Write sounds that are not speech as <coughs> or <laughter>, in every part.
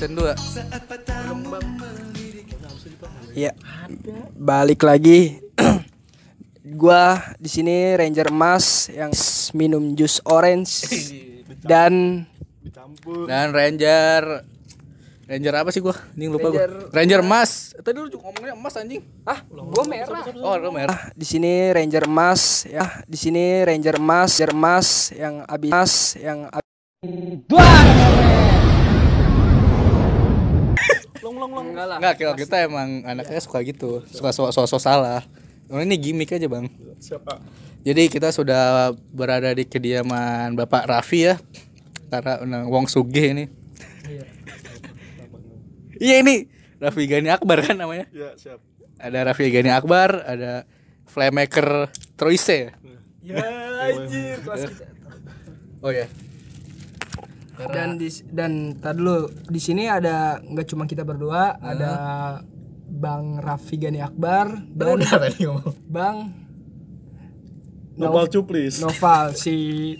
season 2 Iya. Balik lagi. <clears throat> Gua di sini Ranger Emas yang minum jus orange <laughs> dan dan Ranger Ranger apa sih gua? Ini lupa gua. Ranger- Ranger emas. Tadi lu ngomongnya emas anjing. ah, gua merah. Oh, lu merah. Ah, di sini Ranger Emas ya. Di sini Ranger Emas, Ranger Emas yang abis Emas yang abis. Enggak lah. Enggak, kalau kita emang anaknya suka gitu, suka sosok salah. Orang ini gimmick aja, Bang. Siapa? Jadi kita sudah berada di kediaman Bapak Raffi ya. Karena undang Wong Sugih ini. Iya ini Raffi Gani Akbar kan namanya. Ya, siap. Ada Raffi Gani Akbar, ada Playmaker Troise ya. Ya anjir, kelas kita. Oh ya. Dan di dan tadi dulu di sini ada nggak cuma kita berdua, ada Bang Raffi Gani Akbar dan Udah tadi ngomong. Bang Nopal Cuplis. Noval si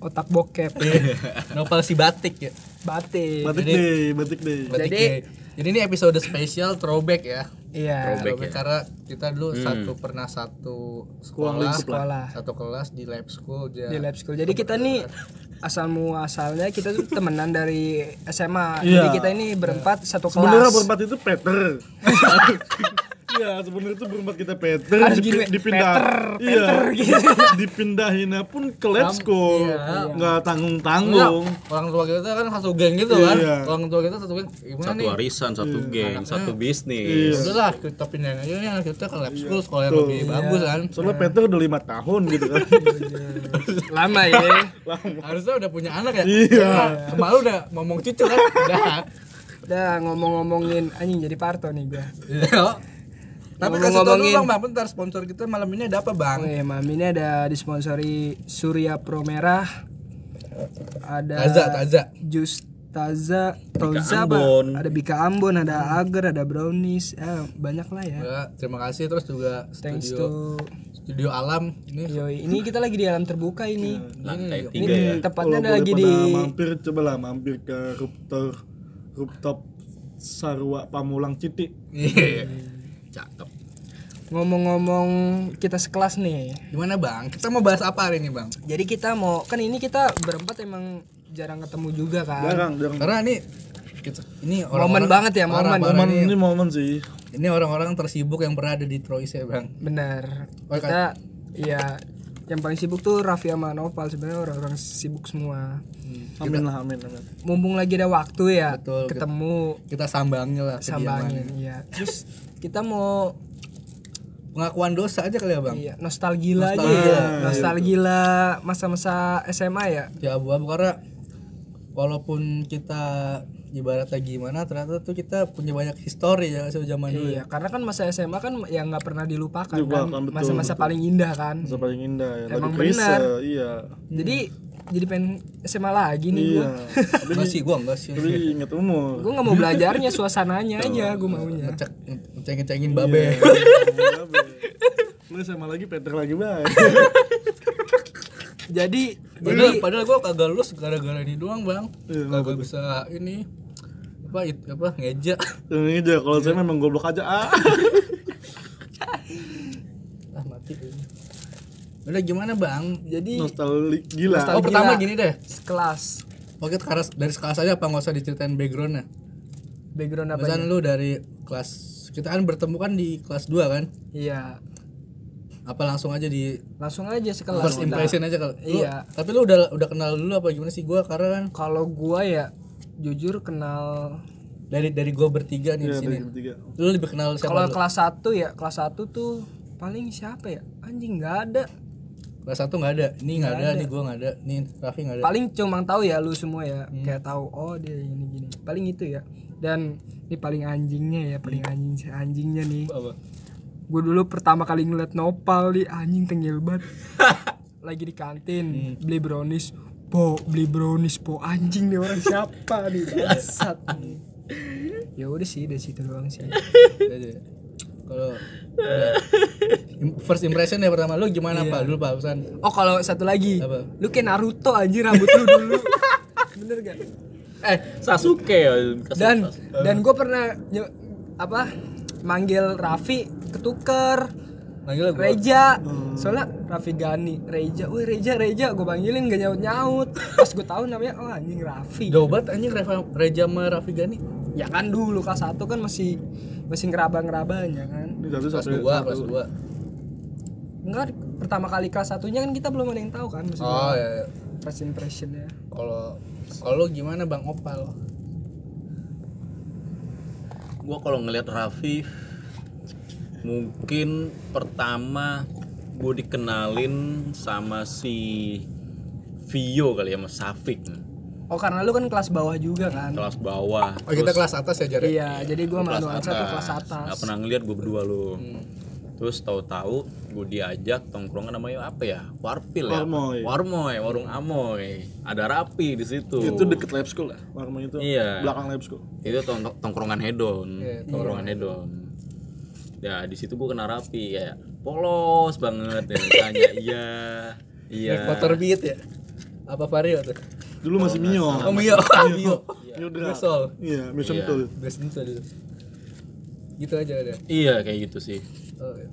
otak bokep <laughs> Novel si batik ya. batik. Batik Jadi- deh, batik deh. Batik Jadi- ya. jadi ini episode spesial throwback ya. Iya. Throwback karena kita dulu satu pernah satu sekolah. Sekolah satu kelas di lab school aja. di lab school. Jadi kita nih asal muasalnya kita tuh temenan dari SMA. Iya. Jadi kita ini berempat satu Sebenarnya kelas. berempat itu Peter. <laughs> Iya, sebenarnya itu berempat kita Peter. Harus gini, dipindah. Peter, iya. Peter gitu. <laughs> Dipindahinnya pun ke lab school. Iya. Nggak tanggung-tanggung. Enggak, orang tua kita kan satu geng gitu kan. Iya. Orang tua kita satu geng. Gimana satu nih? warisan, satu geng, satu Iya. bisnis. Udahlah kita pindahin aja nih anak kita ke lab school sekolah yang lebih bagus kan. Soalnya Peter udah lima tahun gitu kan. Lama ya. <laughs> Harusnya udah punya anak ya. Iya. Kemarin udah ngomong cucu kan. <laughs> Udah. Udah ngomong-ngomongin anjing jadi Parto nih gua. Iya. Tapi kasih tau dulu bang, bang, bentar sponsor kita malam ini ada apa bang? Oke, malam ini ada disponsori Surya Pro Merah. Ada Taza, Taza. Jus Taza, Toza, ada Bika Ambon, ada Agar, ada Brownies, ya banyak lah ya. Ya, terima kasih terus juga Thanks studio to studio alam ini Yoi, ini kita lagi di alam terbuka ini. Lantai Ini tiga ya. tepatnya ada lagi di mampir coba lah mampir ke rooftop rooftop Sarwa Pamulang Citi. Iya. Ngomong-ngomong kita sekelas nih. Gimana bang? Kita mau bahas apa hari ini bang? Jadi kita mau kan ini kita berempat emang jarang ketemu juga kan. Jarang, jarang. Karena ini kita, ini Momen orang-orang banget ya, momen. Momen Ini, ini momen sih. ini orang-orang tersibuk yang pernah ada di Troyes ya bang. Benar. Oh, Kita iya yang paling sibuk tuh Raffi sama Noval sebenarnya orang-orang sibuk semua. Amin lah, amin, amin. Mumpung lagi ada waktu ya, Betul, ketemu Kita sambangnya lah kediaman. sambangin iya. Terus kita mau Pengakuan dosa aja kali ya bang. iya, nostalgia aja Nostalgia. ya. Nostalgia masa-masa SMA ya. Ya abu-abu karena walaupun kita ibaratnya gimana ternyata tuh kita punya banyak histori ya sejak zaman dulu Iya, ya. karena kan masa SMA kan yang nggak pernah dilupakan Dilupakan, kan. Masa-masa betul. paling indah kan. Masa paling indah ya. Emang Lagi benar. iya. Jadi jadi pengen SMA lagi nih Iya. <laughs> gua. Enggak sih gua enggak sih. Tapi ingat umur. Gue nggak mau belajarnya, suasananya aja gue maunya. Ngecek ngecengin babe. <laughs> Lu sama lagi Peter lagi baik. <laughs> Jadi Padahal, padahal gua kagak lulus gara-gara ini doang, Bang. Iya, Kagak bisa ini apa it, apa ngeja. Ini aja kalau saya memang goblok aja. Ah. ah mati. Udah gimana, Bang? jadi Nostalgia gila. Nostalgia. Oh, pertama gini deh. kelas Oke, kelas dari kelas aja apa nggak usah diceritain backgroundnya. background apa? Misalnya lu dari kelas kita kan bertemu kan di kelas 2 kan? Iya, Apa langsung aja di langsung aja sekelas. first impression aja kalau. Lu- Iya. Tapi lu udah udah kenal dulu apa gimana sih gua karena kan Kalau gua ya jujur kenal dari dari gua bertiga nih di Iya, sini. bertiga. Lu lebih kenal siapa? kalau kelas 1 ya, kelas 1 tuh paling siapa ya? Anjing nggak ada. Kelas 1 nggak ada. Ini nggak ada, nih gua nggak ada. Nih Raffi nggak ada. Paling cuma tahu ya lu semua ya, Hmm. kayak tahu oh dia ini gini. Paling itu ya. Dan ini paling anjingnya ya, paling anjing anjingnya nih. Apa? gue dulu pertama kali ngeliat nopal di anjing tengil banget <laughs> lagi di kantin beli brownies po beli brownies po anjing nih orang siapa nih <laughs> bangsat <laughs> ya udah sih dari situ doang sih. Kalau first impression ya pertama lu gimana Pak? Dulu Pak Usan. oh kalau satu lagi Apa? lu kayak Naruto anjing rambut lu dulu <laughs> bener gak eh Sasuke ya. dan dan gue pernah apa manggil Raffi ketuker Manggil gua. Reja soalnya Raffi Gani Reja wih Reja Reja gue panggilin gak nyaut nyaut pas gue tahu namanya oh anjing Raffi Jauh banget anjing Reva, Reja sama Raffi Gani. ya kan dulu kelas satu kan masih masih ngeraba ngerabanya kan Kelas sampai 2, satu. kelas 2. Enggak pertama kali kelas satunya kan kita belum ada yang tahu kan maksudnya Oh ya. ya. first impressionnya Kalau kalau lu gimana Bang Opal? gua kalau ngelihat Raffi mungkin pertama gue dikenalin sama si Vio kali ya sama Safik oh karena lu kan kelas bawah juga kan kelas bawah Oh kita kelas atas ya Jare? iya jadi gue sama kelas nuansa tuh kelas atas nggak pernah ngeliat gue berdua lo Hmm. Terus tahu-tahu gue diajak tongkrongan namanya apa ya warpil ya Warmoy. warmoy warung amoy ada rapi di situ Itu deket lab school ya. Warung itu. Iya. Belakang lab school. itu tong- tongkrongan hedon Iya, tongkrongan hedon ya di situ gue kena rapi kayak polos banget ya tanya <laughs> iya iya Naik motor beat ya? Apa Vario tuh? Dulu masih Mio. Oh Mio, Mio. <laughs> Mio Drak. Gasol. Iya, Mio Iya. Sentul. Best itu dulu. Gitu aja ada. iya kayak gitu sih Oh, iya.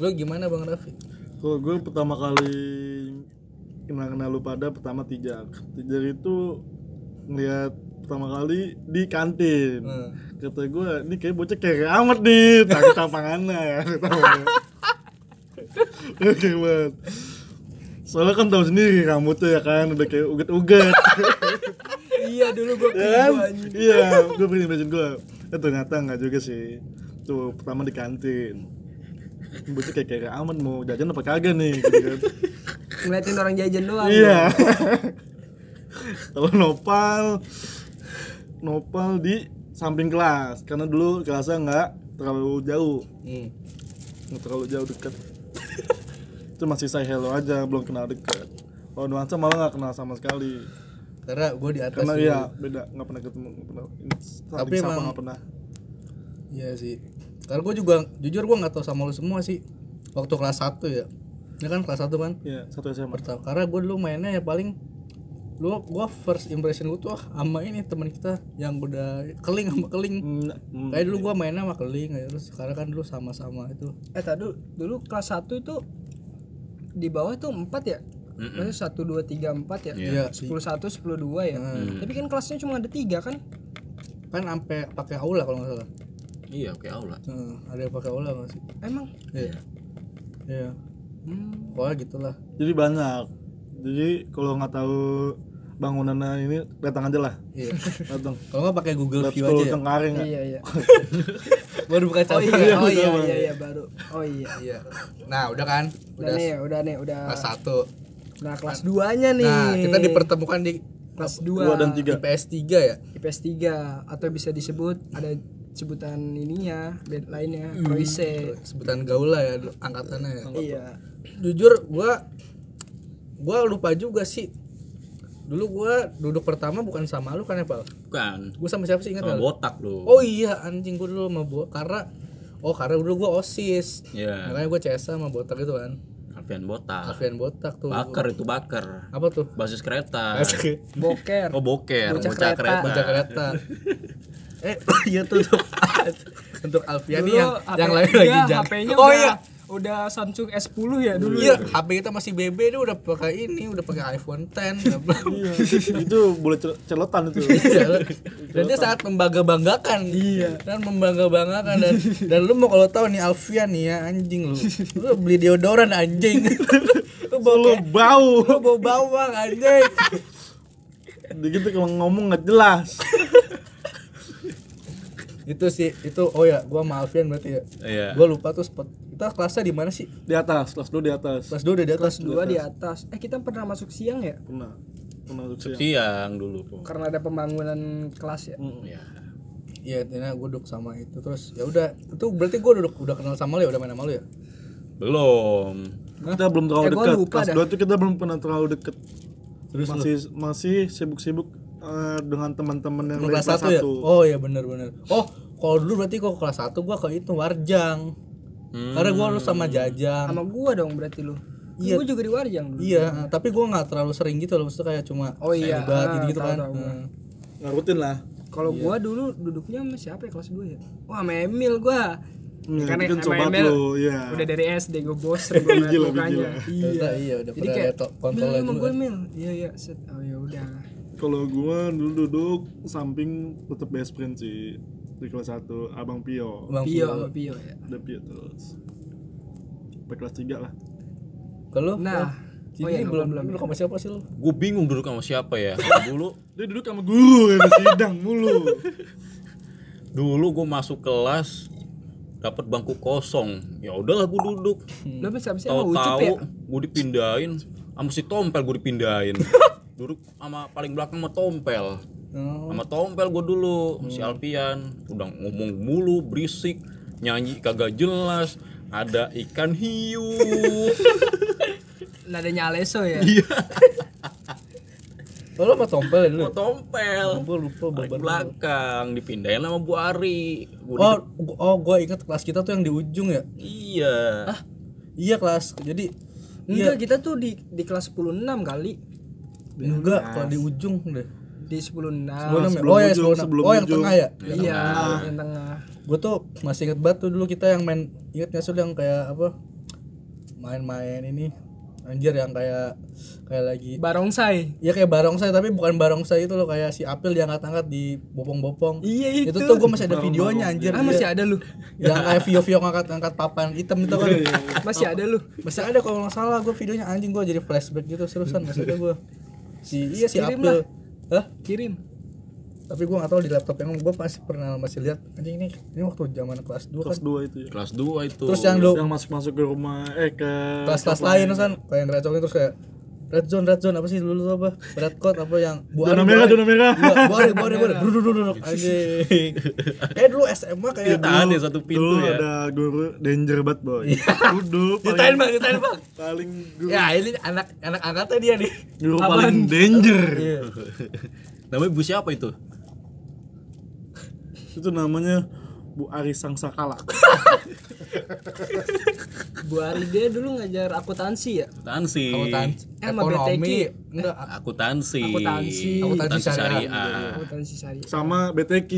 Lu gimana Bang Raffi? Kalau gue pertama kali kenal-kenal lu pada pertama Tijar. Tijar itu ngeliat pertama kali di kantin. Hmm. Kata gue, ini kayak bocah kayak amat nih, tak <laughs> tampangannya ya. Oke banget. Soalnya kan tahu sendiri rambutnya ya kan udah kayak uget-uget. iya dulu gue ya kan? Iya, gue pengen imagine gue. Eh ternyata enggak juga sih. Tuh pertama di kantin. Bocah kayak kayak amat mau jajan apa kagak nih gitu kan. <laughs> ngeliatin orang jajan doang Iya. <laughs> Kalau nopal nopal di samping kelas karena dulu kelasnya nggak terlalu jauh, Hmm. nggak terlalu jauh dekat. <laughs> Itu masih saya hello aja, belum kenal dekat. Kalau nuansa malah nggak kenal sama sekali. Karena gue di atas Karena iya beda, nggak pernah ketemu, nggak pernah. Tapi Tapi emang- nggak pernah. Iya sih. Karena gue juga jujur gue nggak tahu sama lu semua sih. Waktu kelas 1 ya. Ini kan kelas 1 kan. Iya, satu SMA. Pertama karena gue dulu mainnya ya paling lu gua first impression gue tuh ah, sama ini teman kita yang udah keling sama keling hmm. kayak dulu gua mainnya sama keling ya terus sekarang kan dulu sama-sama itu eh tadi dulu kelas 1 itu di bawah tuh 4 ya Maksudnya satu dua tiga empat ya, Iya. sepuluh satu sepuluh dua ya. Tapi kan kelasnya cuma ada tiga kan? kan sampai pakai aula kalau nggak salah iya oke aula Heeh, ada yang pakai aula nggak sih Emang? iya iya Hmm. pokoknya gitulah Jadi banyak. Jadi kalau nggak tahu bangunannya ini datang aja lah. iya Datang. kalau nggak pakai Google View aja ya Cengkareng ya. Iya iya. <laughs> baru buka Oh cabut iya, oh iya iya iya baru. Oh iya. iya nah udah kan Udah udah nih, udah nih, udah. kelas satu Nah, kelas 2-nya nih. nah kita dipertemukan di kelas Dua 2 dan tiga. IPS 3 ya IPS 3 atau bisa disebut ada sebutan ininya, band lainnya, Hmm. Proise. sebutan gaula ya angkatannya ya. Iya. jujur gua gua lupa juga sih. Dulu gua duduk pertama bukan sama lu kan ya Pal? bukan. Gua sama siapa sih ingat sama botak lu. Oh iya anjing gua dulu sama bo karena oh karena dulu gua osis. Iya. makanya gua CS sama botak itu kan. Alfian botak. Alfian botak tuh. Bakar itu bakar apa tuh? Basis kereta. Boker. oh boker. Bocah bocah, kereta. kereta, baca kereta <laughs> eh <coughs> iya tuh untuk <coughs> untuk Alfian nih yang HP yang lain iya, lagi jangan HP-nya oh udah, iya udah Samsung S10 ya dulu. Iya, HP kita masih BB dia udah pakai ini, udah pakai iPhone 10. <laughs> Iya. itu boleh cel- celotan itu. Iya, dan dia sangat membangga-banggakan iya dan membangga-banggakan dan dan lu mau kalau tahu nih Alfian nih ya anjing lu lu beli deodoran anjing lu bau Lu bau. lu bau bawang anjing Begitu kalau ngomong nggak jelas. <laughs> itu sih itu oh ya gua sama Alfian berarti ya iya gua lupa tuh spot kita kelasnya di mana sih Di atas, kelas dulu di atas. kelas dua udah di atas Kelas 2 di atas. Eh kita pernah masuk siang ya? Pernah. Pernah masuk siang. siang dulu Karena ada pembangunan kelas ya. ya iya intinya gua duduk sama itu terus ya udah itu berarti gua duduk udah kenal sama lu ya udah main sama lu ya belum Kita belum terlalu Eh, dekat. Kelas dah. 2 itu kita belum pernah terlalu dekat. Terus lu? masih masih sibuk-sibuk eh, dengan teman-teman yang kelas satu ya oh iya bener bener oh kalau dulu berarti kok kelas satu gua ke itu Warjang Hmm. karena gua lu sama Jajang Sama gua dong berarti lu. Iya. Gua juga di Warjang dulu. Iya, tapi gua nggak terlalu sering gitu loh, maksudnya kayak cuma Oh iya, debat ah, gitu, gitu tahu, kan. tahu. Hmm. ngarutin lah Kalau gua dulu duduknya sama siapa ya kelas 2 ya? Wah, sama Emil gua. Hmm, Karena itu kan sama Emil lu, iya. Udah dari SD bosen gua ngeliat <laughs> Gila, mukanya. Ternyata iya udah Jadi kayak Mil gue Mil. Iya iya. Set. Oh ya udah. Kalau gua dulu duduk samping tetap best friend sih di kelas 1 Abang Pio. Bang Pio Pio. sama Pio ya. Ada Pio terus. Sampai kelas 3 lah. Kalau Nah, Jadi oh iya, belum belum, belum sama siapa sih lu? Gue bingung duduk sama siapa ya. <laughs> Dulu Dia duduk sama guru ya sidang mulu. dulu gue masuk kelas dapat bangku kosong. Ya udahlah gue duduk. Siapa sih sama Ucup ya? Tahu-tahu gue dipindahin sama si Tompel gue dipindahin. <laughs> duduk sama paling belakang sama Tompel. Oh. Sama Tompel gue dulu, si Alpian udah ngomong mulu, berisik, nyanyi kagak jelas, ada ikan hiu. Nadanya Aleso ya. Iya, <laughs> Oh, lu sama tompel dulu? sama Tompel. Gue lupa babar. belakang dipindahin sama Bu Ari. Gua Oh, gua- oh gue ingat kelas kita tuh yang di ujung ya. di- iya. Iya kelas. Jadi Enggak, kita tuh di di kelas 16 kali. Enggak kalau di ujung deh. Di 16. Sebelum, sebelum oh ya ujung, sebelum, sebelum oh yang ujung. tengah ya. Iya, yang tengah. Gue tuh masih inget banget tuh dulu kita yang main inget nggak sih yang kayak apa main-main ini anjir yang kayak kayak lagi Barongsai. ya kayak barongsai tapi bukan barongsai itu loh kayak si Apil diangkat-angkat di bopong-bopong Iya itu. itu tuh gue masih ada videonya anjir Ah, masih Iya. ada lu. yang kayak Vio-Vio ngangkat-ngangkat papan hitam itu kan Masih ada lu. masih ada kalau nggak salah gue videonya anjing gue jadi flashback gitu seriusan masih ada gue si iya si Kirim Apil Hah? Kirim. tapi gue nggak tahu di laptop yang gue pasti pernah masih lihat anjing ini ini waktu zaman kelas 2 kan Kelas 2 itu ya. Kelas 2 itu. terus yang do Yang masuk-masuk ke rumah eh ke kelas-kelas lain terus kan kayak yang direcokin terus kayak red zone red zone apa sih dulu apa red code apa yang Bu <laughs> Zona merah, zona merah. Iya, Bu Ari, Bu Ari, Bu Ari. Duduk, duduk, duduk. Anjing. <laughs> Dulu SMA kayak Kita ada satu pintu Dulu ya. ada guru danger banget boy. Duduk <laughs> Ditain paling, bang, ditain bang. paling guru, Ya ini anak anak angkatnya dia nih. guru paling danger. Iya. Namanya Bu siapa itu? Itu namanya Bu Ari Sangsakala. <laughs> Bu Ari dia dulu ngajar akuntansi ya. Akuntansi. Akuntansi, Eh, sama ekonomi, BTK. enggak Akuntansi. Akuntansi. Akuntansi syariah. Akuntansi syariah. Sama BTK.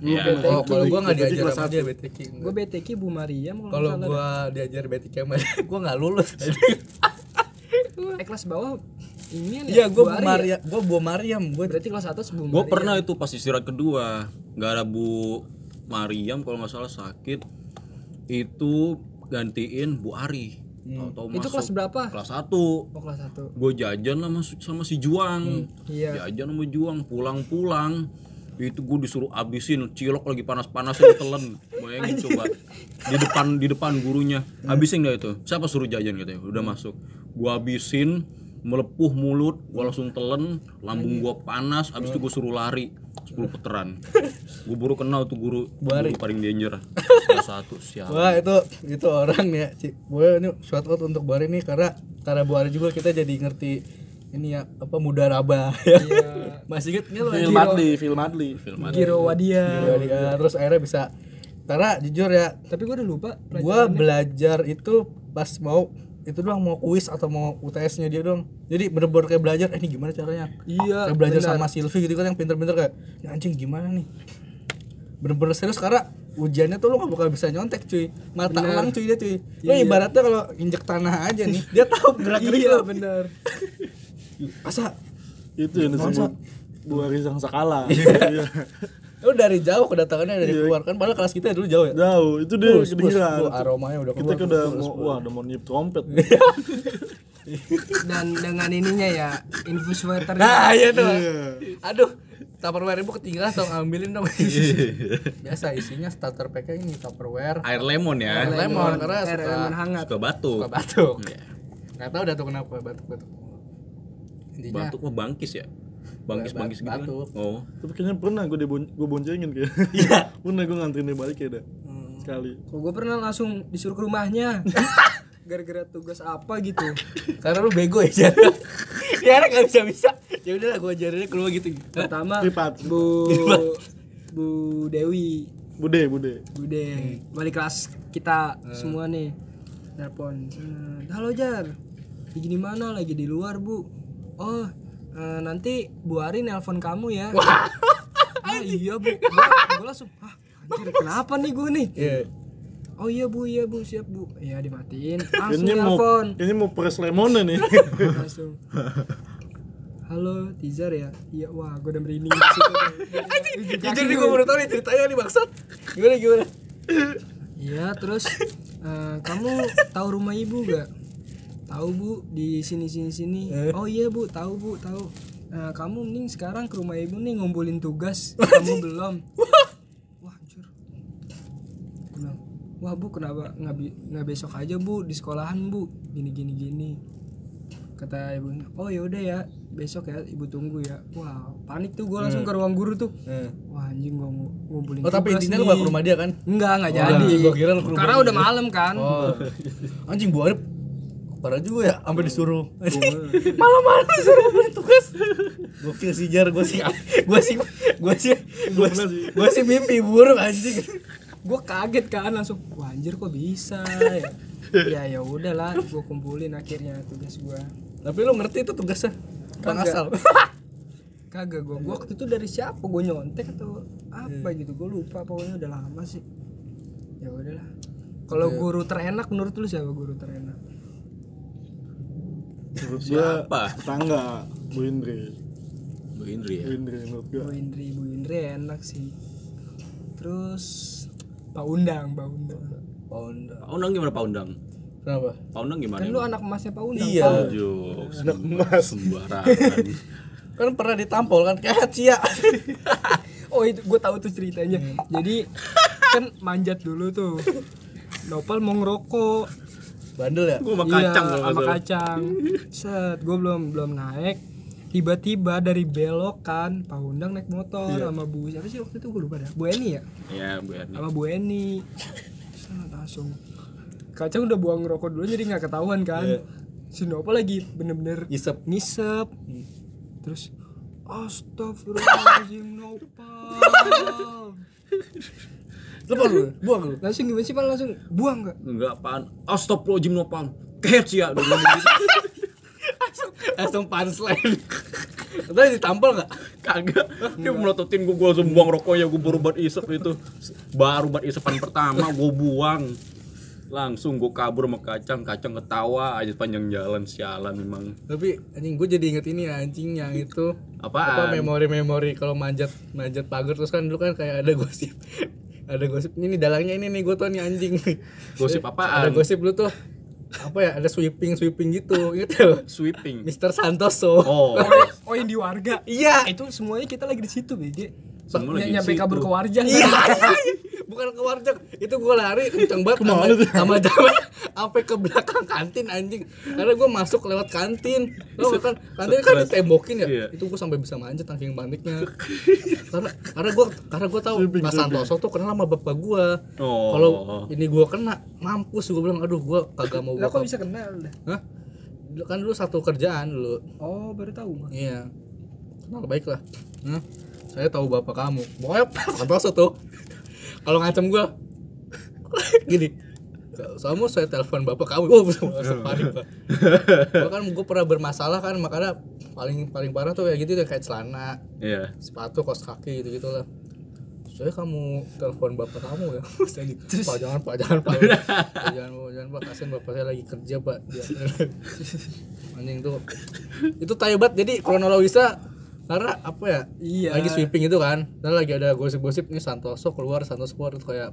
Iya. Oh, kalau gua enggak BTK diajar kelas sama dia BTK. Gue BTK Bu Mariam kalau gua diajar BTK sama dia, gua enggak lulus. Eh kelas bawah ini Iya, gua Bu Bu Ari ya? Maria, gua Bu Mariam, gua Berarti kelas atas Bu Gue pernah itu pas istirahat kedua, nggak ada Bu Mariam kalau nggak salah sakit, itu gantiin Bu Ari. Tahu-tahu Itu masuk kelas berapa? kelas 1 Oh kelas 1. gue jajan sama sama si Juang. Iya. jajan sama Juang pulang-pulang. Itu gue disuruh abisin cilok lagi panas-panasnya ditelen bayangin coba di depan di depan gurunya. Habisin gak itu? Siapa suruh jajan gitu ya udah masuk. Gue habisin melepuh mulut gue langsung telen lambung gue panas abis itu gue suruh lari 10 peteran <laughs> gue baru kenal tuh guru guru paling danger <laughs> satu siapa Wah itu itu orang ya, Ci. Gue ini shout out untuk Bu Ari nih karena karena Bu Ari juga kita jadi ngerti ini ya apa muda raba ya. <laughs> Masih inget nggak lo? Phil Madli, Phil Madli. film Giro Wadia. Dia. terus akhirnya bisa karena jujur ya Tapi gue udah lupa. gue belajar itu pas mau itu doang mau kuis atau mau UTS-nya dia doang jadi bener-bener kayak belajar eh ini gimana caranya Iya. kayak belajar benar. sama Silvi gitu kan yang pinter-pinter kayak "Ini anjing gimana nih bener-bener serius karena ujiannya tuh lo gak bakal bisa nyontek cuy mata elang cuy dia cuy lo ibaratnya kalau injek tanah aja nih dia tahu gerak gerik Iya lo benar. masa Itu yang disebut Bu Ari Sangsakala. Iya. Iya. lo dari jauh kedatangannya dari keluar kan padahal kelas kita dulu jauh ya Jauh, itu dia Bus, bus, kedengeran. tuh aromanya udah Kita keluar kan udah mau wah udah mau niup trompet. <laughs> Dan dengan ininya ya infus water. nah iya tuh Iya. aduh Tupperware ibu ketinggalan dong ambilin dong <laughs> biasa isinya starter packnya ini Tupperware air lemon ya air lemon karena air suka lemon hangat. suka batuk suka batuk Iya. nggak tahu dah tuh kenapa batuk batuk intinya batuk mah bangkis ya bangkis bangkis gitu kan? Oh Tapi kayaknya pernah gue dibon gue boncengin kayak. Iya. <laughs> pernah gue nganterin dia balik ya dah. Hmm. Sekali. Kok gue pernah langsung disuruh ke rumahnya. <laughs> Gara-gara tugas apa gitu. <laughs> karena lu bego ya Jar. ya nggak bisa bisa ya udahlah gua ajarinnya keluar gitu Pertama Lipat. Bu Bu Dewi, Bude, bude. Bude, wali kelas kita semua nih. Telepon. "Eh, Halo Jar. Lagi di mana? Lagi di luar, Bu. Oh, eh, nanti Bu Ari nelpon kamu ya. <laughs> ah iya bu gua, gua langsung ah anjir kenapa nih gue nih Iya. oh iya bu iya bu siap bu ya dimatiin <laughs> langsung mau telepon kayaknya mau press lemonnya nih. <laughs> langsung halo Tizar ya iya wah gue udah merinding di situ tuh. Jujur nih gue baru tau nih ceritanya nih maksud. Gimana gimana? Iya, terus eh, kamu tahu rumah ibu gak? Tahu bu di sini sini sini. Oh iya bu, tahu bu, tahu. Eh, kamu mending sekarang ke rumah ibu nih ngumpulin tugas. <laughs> kamu belum. Wah, anjir. Bilang, Wah bu, kenapa nggak besok aja bu di sekolahan bu? Gini gini gini. Kata ibunya, oh ya udah ya, besok ya ibu tunggu ya. Wah, panik tuh gue langsung ke ruang guru tuh. Wah anjing ngu- ngumpulin Oh tapi intinya lu nih. gak ke rumah dia kan? Enggak, enggak Oh, jadi. anjing, gua kira lu ke rumah Karena dia. udah malam kan. Oh. <laughs> Anjing Bu Arif parah juga ya sampai disuruh <laughs> malam-malam disuruh ngumpulin tugas gokil sih jar gue sih gue sih gue sih gue sih gue sih mimpi buruk anjing Gue kaget kan langsung, wah anjir kok bisa ya. ya ya udahlah, gue kumpulin akhirnya tugas gua. tapi lu ngerti itu tugasnya Kagak. asal <laughs> Kagak gua. Gua waktu itu dari siapa? Gue nyontek atau apa gitu. Gue lupa pokoknya udah lama sih. Ya udahlah. Kalau guru terenak menurut lu siapa guru terenak? Menurut gua Siapa? tetangga Bu Indri. Bu Indri ya Bu Indri menurut gua. Bu Indri, Bu Indri enak sih. Terus Pak Undang, Pak Undang. Honda Pak Undang gimana Pak Undang? kenapa Pak Undang gimana? Kan lu anak emasnya Pak Undang. Iya. Pak. Jokes, sembar- sembarangan. <laughs> kan pernah ditampol kan kayak cia <laughs> Oh itu gue tahu tuh ceritanya. Jadi kan manjat dulu tuh. Nopal mau ngerokok. Bandel ya Gua sama Iya, kacang nggak sama kacang. Set, gue belum belum naik. Tiba-tiba dari belok kan, Pak Undang naik motor sama Bu siapa sih waktu itu gue lupa dah. Bu Eni ya? Ya, Bu Erni. Sama Bu Eni. Set, langsung kacang udah buang rokok dulu jadi nggak ketahuan kan. Iya. Si lagi bener-bener Ngisep. ngisep. Terus Astagfirullahaladzim Nopal <laughs> lu apa lu buang lu Langsung gimana sih Pak? Langsung buang gak? Enggak apaan. Astagfirullahaladzim nopang. Kehet sih ya. Gitu. <laughs> langsung punchline Tadi ditampol gak? Kagak. Dia melototin gua, gua langsung buang rokoknya, gua baru buat isep itu. Baru buat isepan pertama gua buang. Langsung gua kabur sama kacang, kacang ketawa aja sepanjang jalan sialan memang. Tapi anjing gue jadi inget ini ya, anjing yang itu Apaan? apa memori-memori kalau manjat manjat pagar terus kan dulu kan kayak ada gosip ada gosip ini nih dalangnya ini nih gue tuh nih anjing. Gosip apaan? ada gosip lu tuh apa ya ada sweeping sweeping gitu gitu Sweeping. Mister Santoso. <laughs> Oh, Oh yang di warga. Iya. Itu semuanya kita lagi di situ BG Semua lagi nyampe kabur ke warja iya. <laughs> Bukan ke warteg itu gue lari kenceng banget sama sama sama sampai ke belakang kantin anjing. Karena gue masuk lewat kantin. Lo kan? Kantin kan ditembokin ya? Iya. itu gue sampai bisa manjat saking paniknya. Karena karena gue karena gue tahu Mas Santoso tuh kenal sama bapak gue Oh. kalau ini gue kena mampus. Gue bilang aduh gue kagak mau Lah gue kok bisa kenal Hah? Kan dulu satu kerjaan dulu. Oh baru tahu Iya. Kenal baik lah. Nah, saya tahu bapak kamu. Pokoknya Santoso tuh. Kalau ngancem gua gini. Kamu saya telepon bapak kamu. Wah, langsung panik, Pak. Gua kan gua pernah bermasalah kan makanya paling paling parah tuh kayak gitu deh kayak celana, Iya. sepatu, kaos kaki gitu-gitu lah. Saya kamu telepon bapak kamu ya. <laughs> Saya gitu. Pak jangan Pak, jangan <laughs> Pak. Jangan Pak, jangan Pak. Kasihan bapak saya lagi kerja, Pak. <laughs> Anjing tuh. Itu banget. Jadi kronologisnya karena apa ya? Iya. Lagi sweeping itu kan. Dan lagi ada gosip-gosip nih Santoso keluar, Santoso keluar itu kayak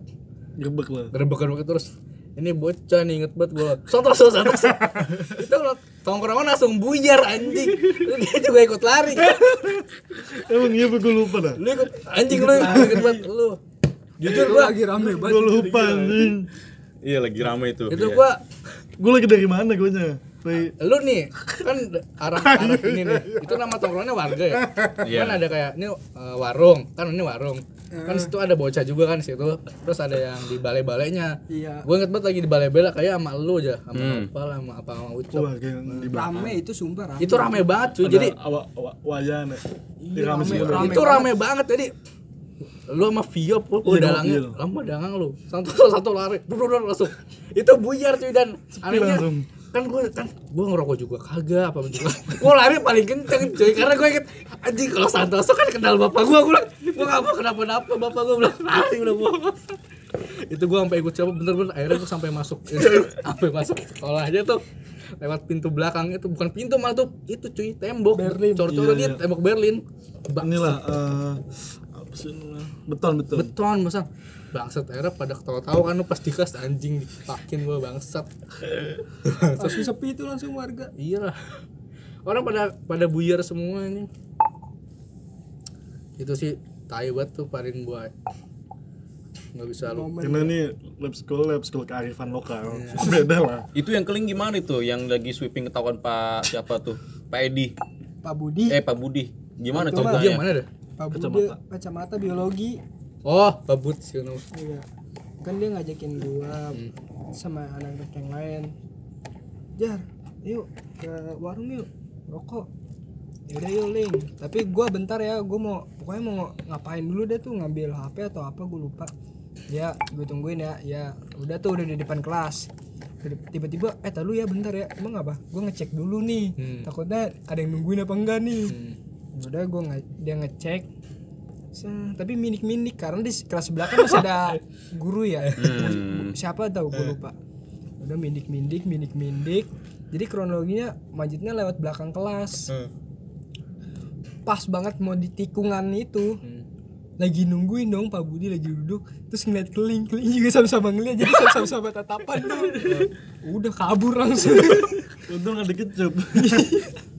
Gerbek lah. gerebek-gerebek terus ini bocah nih inget banget gua Santoso Santoso <laughs> itu lo tongkrongan langsung buyar anjing dia juga ikut lari Emang iya gue lupa dah. lu ikut anjing lu inget banget lu jujur gua lagi rame banget Gue lupa anjing. Iya lagi rame itu. itu Iya. gua Gue lagi dari mana gue nya? Dari lu nih kan arah arah ini nih. itu nama tongkrongannya warga ya? Iya. kan ada kayak ini uh, warung. Kan ini warung. Kan situ ada bocah juga kan situ. Terus ada yang di balai-balainya Iya. Gue inget banget lagi di balai-balai kayak sama lu aja. Sama Hmm. Nopal sama apa sama Ucok belakang. Rame itu sumpah rame. Itu rame banget cuy. Jadi awa, awa, wayan ya. Di Iya, rame rame, itu rame banget. jadi lu sama Vio pun Iya, dalangnya mobil. lama dagang lu. Satu <laughs> satu lari. Bro langsung. Itu buyar cuy. Dan anehnya langsung. Kan gue kan gue ngerokok juga kagak apa juga. Gue lari paling kenceng cuy. Karena gue inget anjing kalau Santoso kan kenal bapak gue gue bilang gue gak mau kenapa-napa. Bapak gue bilang lari udah bohong itu gue sampai ikut coba bener-bener akhirnya gue sampai masuk <laughs> sampai masuk sekolahnya tuh lewat pintu belakang itu. Bukan pintu malah tuh itu cuy tembok. Berlin. cor-cor Iya, iya. tembok Berlin. Ba- inilah eh, namanya? beton beton. Beton masa bangsat akhirnya pada ketawa-tawa kan lu pas di kelas anjing ditakin gue bangsat <laughs> langsung sepi itu langsung warga iya lah orang pada pada buyar semua ini itu sih tai banget tuh paling gua nggak bisa lu karena ini lab school lab school kearifan lokal <laughs> beda lah Itu yang keling gimana itu? Yang lagi sweeping ketahuan Pak siapa tuh? Pak Edi. Pak Budi Eh Pak Budi. Gimana Itu mah dia ceritanya? mana dah Pak Budi Kacamata. kacamata biologi oh babut sih nama iya. Kan dia ngajakin gua sama anak-anak yang lain. Jar yuk ke warung yuk rokok. Yaudah yuk ling tapi gua bentar ya gua mau pokoknya mau ngapain dulu deh tuh ngambil hp atau apa gua lupa. Ya gue tungguin ya ya. Udah tuh udah di depan kelas. Tiba-tiba eh tahu ya bentar ya. Emang apa? Gua ngecek dulu nih. Hmm. takutnya ada yang nungguin apa enggak nih? Hmm. udah gue nge- dia ngecek Se- tapi minik-minik karena di kelas sebelah kan masih ada <laughs> guru ya. Hmm. siapa tahu gue lupa. Udah mindik-mindik mindik-mindik jadi kronologinya majidnya lewat belakang kelas. Pas banget mau di tikungan itu. Lagi nungguin dong Pak Budi lagi duduk terus ngeliat keling keling juga sama-sama ngeliat jadi sama-sama tatapan tuh <laughs> udah kabur langsung. Untung ada kecup <laughs>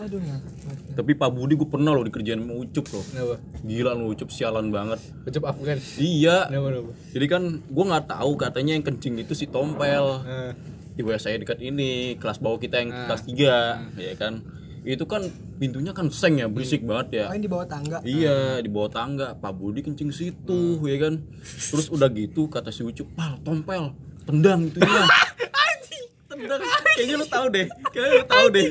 aduh ngakak Tapi Pak Budi gue pernah loh dikerjain sama Ucup loh. kenapa Gila lu Ucup sialan banget. kecep Afgan Iya. kenapa kenapa Jadi kan gue nggak tahu katanya yang kencing itu si Tompel. Eh, Di bawah saya dekat ini, kelas bawah kita yang Ah. kelas 3, ya kan. Itu kan pintunya kan seng ya, berisik banget ya. main di bawah tangga Iya, di bawah tangga. Pak Budi kencing situ, ya kan. Terus udah gitu kata si Ucup, "Pal, tompel, tendang itu ya." <laughs> tendang. Kayaknya lu tahu deh. Kayaknya lu tahu deh.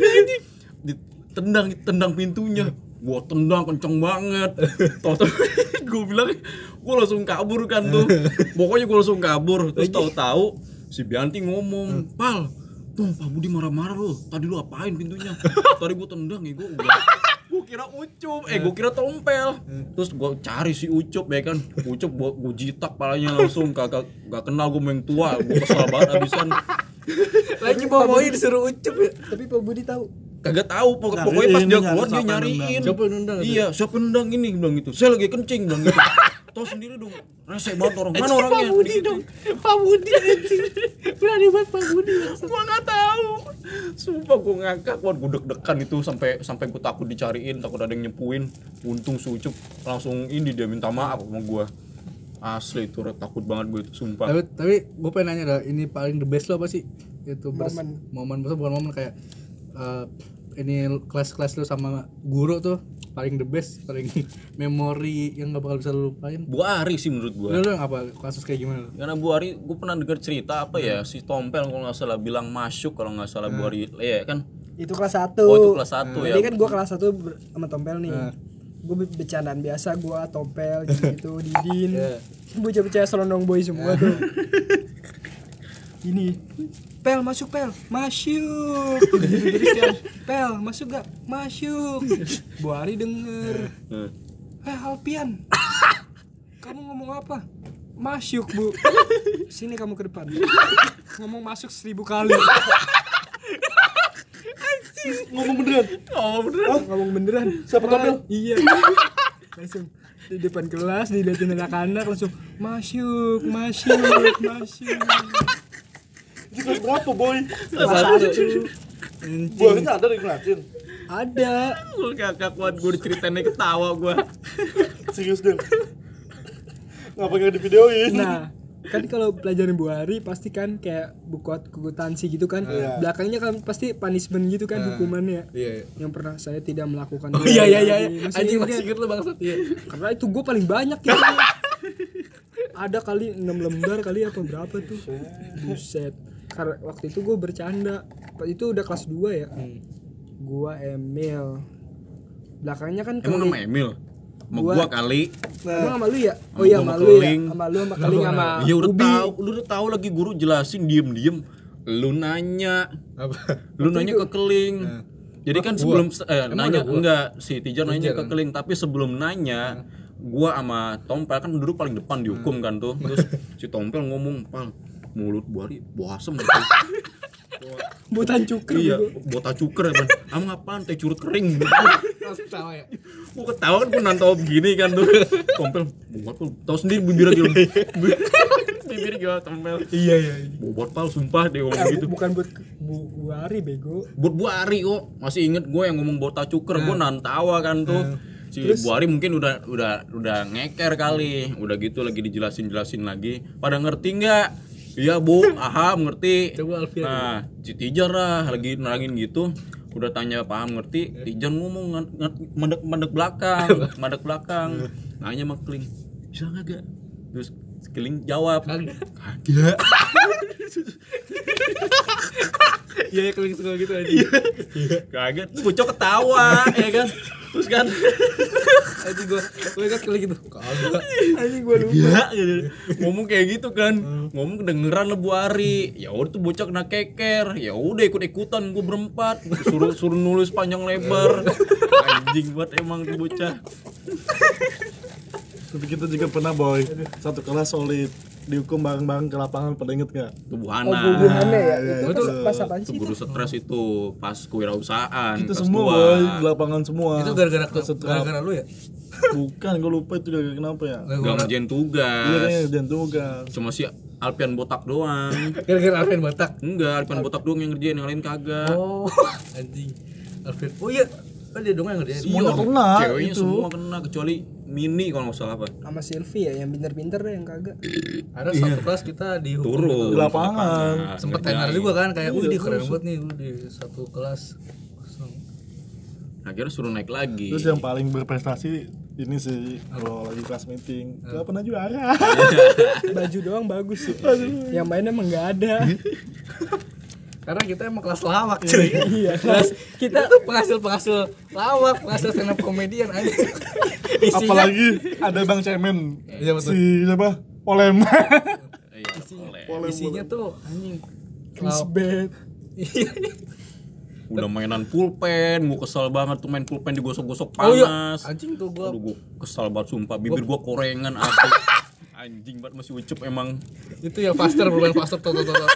Ditendang, tendang pintunya. Gua tendang kenceng banget. Tahu-tahu <laughs> gua bilang gua langsung kabur kan tuh. Pokoknya gua langsung kabur. Terus tahu-tahu si Bianti ngomong, "Pal, tuh Pak Budi marah-marah lu. Tadi lu apain pintunya?" Tadi gua tendang ya gua udah. Gue kira ucup. Eh gue kira tompel. Terus gue cari si ucup ya kan. Ucup gue gue jitak palanya langsung. Kagak gak kenal gue yang tua. Gue kesel banget abisan. Lagi bawa mau disuruh ucup ya. Tapi Pak Budi tahu kagak tahu pokok- Nyariin, pokoknya pas dia keluar dia nyariin. Siapa yang nendang? Iya siapa yang nendang ini bilang gitu. Saya lagi kencing bilang gitu. <laughs> Tahu sendiri dong rese banget orang. Mana orangnya? Pak Budi dong. Pak Budi berani banget Pak Budi. Gue nggak tahu. Sumpah gue ngakak. Gue deg-degan itu sampai sampai gue takut dicariin takut ada yang nyepuin. Untung si ucup langsung ini dia minta maaf sama gue asli itu Red. takut banget gue itu sumpah. Tapi tapi gue pengen nanya dah ini paling the best lo apa sih? Itu Momen. momen bukan momen kayak eh, ini kelas-kelas lo sama guru tuh paling the best paling <laughs> memori yang gak bakal bisa lo lupain. Bu Ari sih menurut gue lo yang apa? Kasus kayak gimana lo? karena Bu Ari gue pernah dengar cerita apa ya si Tompel kalau nggak salah bilang masuk kalau nggak salah Bu Ari iya kan? Itu kelas 1 oh itu kelas 1 ya. Jadi kan gua kelas 1 ber- sama Tompel nih. Gue bercandaan biasa gua Tompel <laughs> gitu Didin. Iya. Bocah-bocah selondong boy semua tuh. <laughs> Ini Pel masuk pel masuk <laughs> Pel masuk gak masuk Bu Ari denger Eh. Alpian Kamu ngomong apa? Masuk bu Sini kamu ke depan Ngomong masuk seribu kali ngomong beneran oh bener Oh, ngomong beneran. Siapa tampil? Iya. langsung di depan kelas dilihatin anak-anak langsung masuk, masuk, masuk. Kelas berapa boy Kelas satu. buahnya ada yang ngeliatin Ada. gue kakak kuat gue diceritain ketawa gue serius deh ngapa nggak di videoin Nah, kan kalau pelajaran Bu Hari pasti kan kayak buku akuntansi gitu kan. Iya. Belakangnya kan pasti punishment gitu kan hukumannya. iya iya. Yang pernah saya tidak melakukan. oh iya iya iya Masih anjing masih inget lo bangsat iya Karena itu gue paling banyak gitu. Ada kali 6 lembar kali apa berapa tuh? Buset. Karena waktu itu gue bercanda. Itu udah kelas 2 ya. Gua Emil. Belakangnya kan emang nama Emil? Sama Gua- gua kali. Emang sama lu ya? Oh iya sama sama lu ya. Sama lu sama Keling sama Iya udah Ubi. tahu, lu udah tahu lagi guru jelasin diem-diem. Lu nanya. Apa? lu nanya ke keling. Jadi kan sebelum eh, nanya enggak si Tijar nanya ke keling. Tapi sebelum nanya gua sama Tompel kan duduk paling depan dihukum kan tuh. Terus si Tompel ngomong pal mulut buari bau asem gitu. <laughs> Butan cukur. iya bota cuker ya ban emang apaan teh curut kering? Gitu <laughs> Langsung tawa ya. gua ketawa kan gua nantau begini kan tuh. Tompel buat pal tahu sendiri bibirnya gitu <laughs> bibir gua Tompel Iya iya. bobot pal sumpah dia ngomong gitu. bu- bukan buat bu, bu Ari bego. buat Bu Ari kok. Masih inget gue yang ngomong bota cuker. Gue nantawa kan tuh. Si Bu Ari mungkin udah udah udah ngeker kali. Udah gitu lagi dijelasin jelasin lagi. Pada ngerti nggak iya bu. Paham ngerti. Coba Alfian. nah si Tijar lah lagi nerangin gitu. Udah tanya paham ngerti. Tijar ngomong mandek mandek belakang <laughs> mandek belakang. Nanya sama Kling bisa nggak gak terus Kling jawab Kagak. kagak <laughs> Iya, ya keling suka gitu aja. Kaget, bocok ketawa ya kan. Terus kan Aja gua, gua ingat keling gitu. Kagak. Anjing gua lupa. ya gitu. Ngomong kayak gitu kan. Ngomong kedengeran lah Bu Ari. Ya udah tuh bocah kena keker. Ya udah ikut-ikutan gue berempat. Suruh suruh nulis panjang lebar. Anjing banget emang tuh bocah. Tapi kita juga pernah boy satu kelas solid dihukum bareng-bareng ke lapangan pada inget gak? Tuh Bu Oh, Hana. bubuhannya ya. iya, Itu iya. pas apaan Itu guru stres itu pas kewirausahaan. Itu semua dua. boy di lapangan semua. Itu gara-gara gara-gara lu ya? Bukan, gue lupa itu gara-gara kenapa ya? Gak ngerjain Iya tugas. kayaknya jangan tugas. Cuma si Alpian botak doang. <laughs> Gara-gara Alvin Batak. Enggak, Alpian botak doang yang ngerjain, yang lain kagak. Oh, <laughs> anjing. Alvin. Oh iya, kan dia dong yang ngerjain. Semuanya kena Ceweknya itu. semua kena kecuali Mini kalau nggak salah apa. Sama Silvi ya yang pinter-pinter deh yang kagak. Ada satu kelas kita dihukum Turun Di lapangan. sempet ngerjain. tenar juga kan kayak wih dia keren banget nih di satu kelas kosong. Akhirnya suruh naik lagi. Terus yang paling berprestasi ini sih kalau lagi kelas meeting gak pernah juara. Baju doang bagus sih. Yang main emang nggak ada. <laughs> karena kita emang kelas lawak cuy Iya. kelas kita tuh penghasil penghasil lawak penghasil stand up komedian aja isinya Apalagi ada Bang Cemen. Iya, betul. Si siapa? Polem. Iya. Polem. isinya tuh anjing. Iya. <laughs> Udah mainan pulpen, gua kesel banget tuh main pulpen digosok-gosok oh iya panas. anjing tuh gua Aduh, gua kesel banget sumpah. Bibir gua korengan <laughs> asli. Anjing banget masih ucup emang. itu ya faster bukan faster tuh tuh tuh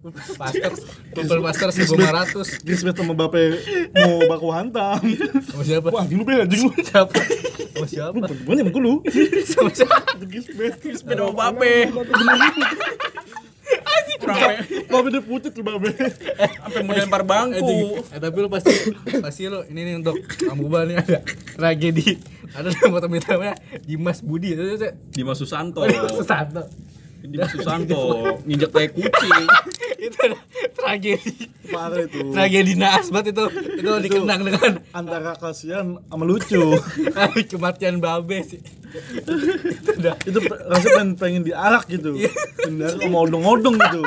tuh. Faster, Pulpen Faster 1500 Gismet sama Bape mau baku hantam. Sama siapa? Wah, anjing lu be anjing lu. Siapa? Sama siapa? Gue nih emang lu. Sama siapa? Gismet. Sepeda mau bape. Rame. Bape dia pucet tuh Bape. Sampai mau lempar Eh, bangku. Jing, eh, tapi lu pasti pasti lu ini nih untuk Amuba nih ada tragedi ada nama temen namanya Dimas Budi itu itu Dimas Susanto. Dimas Susanto nginjak tai kucing. <laughs> itu tragedi Parah itu. tragedi naas banget itu itu dikenang dengan Antara kasihan sama lucu. <laughs> kematian babe sih itu udah itu rasanya pengen, pengen diarak gitu. Pengen diarak sama odong-odong gitu.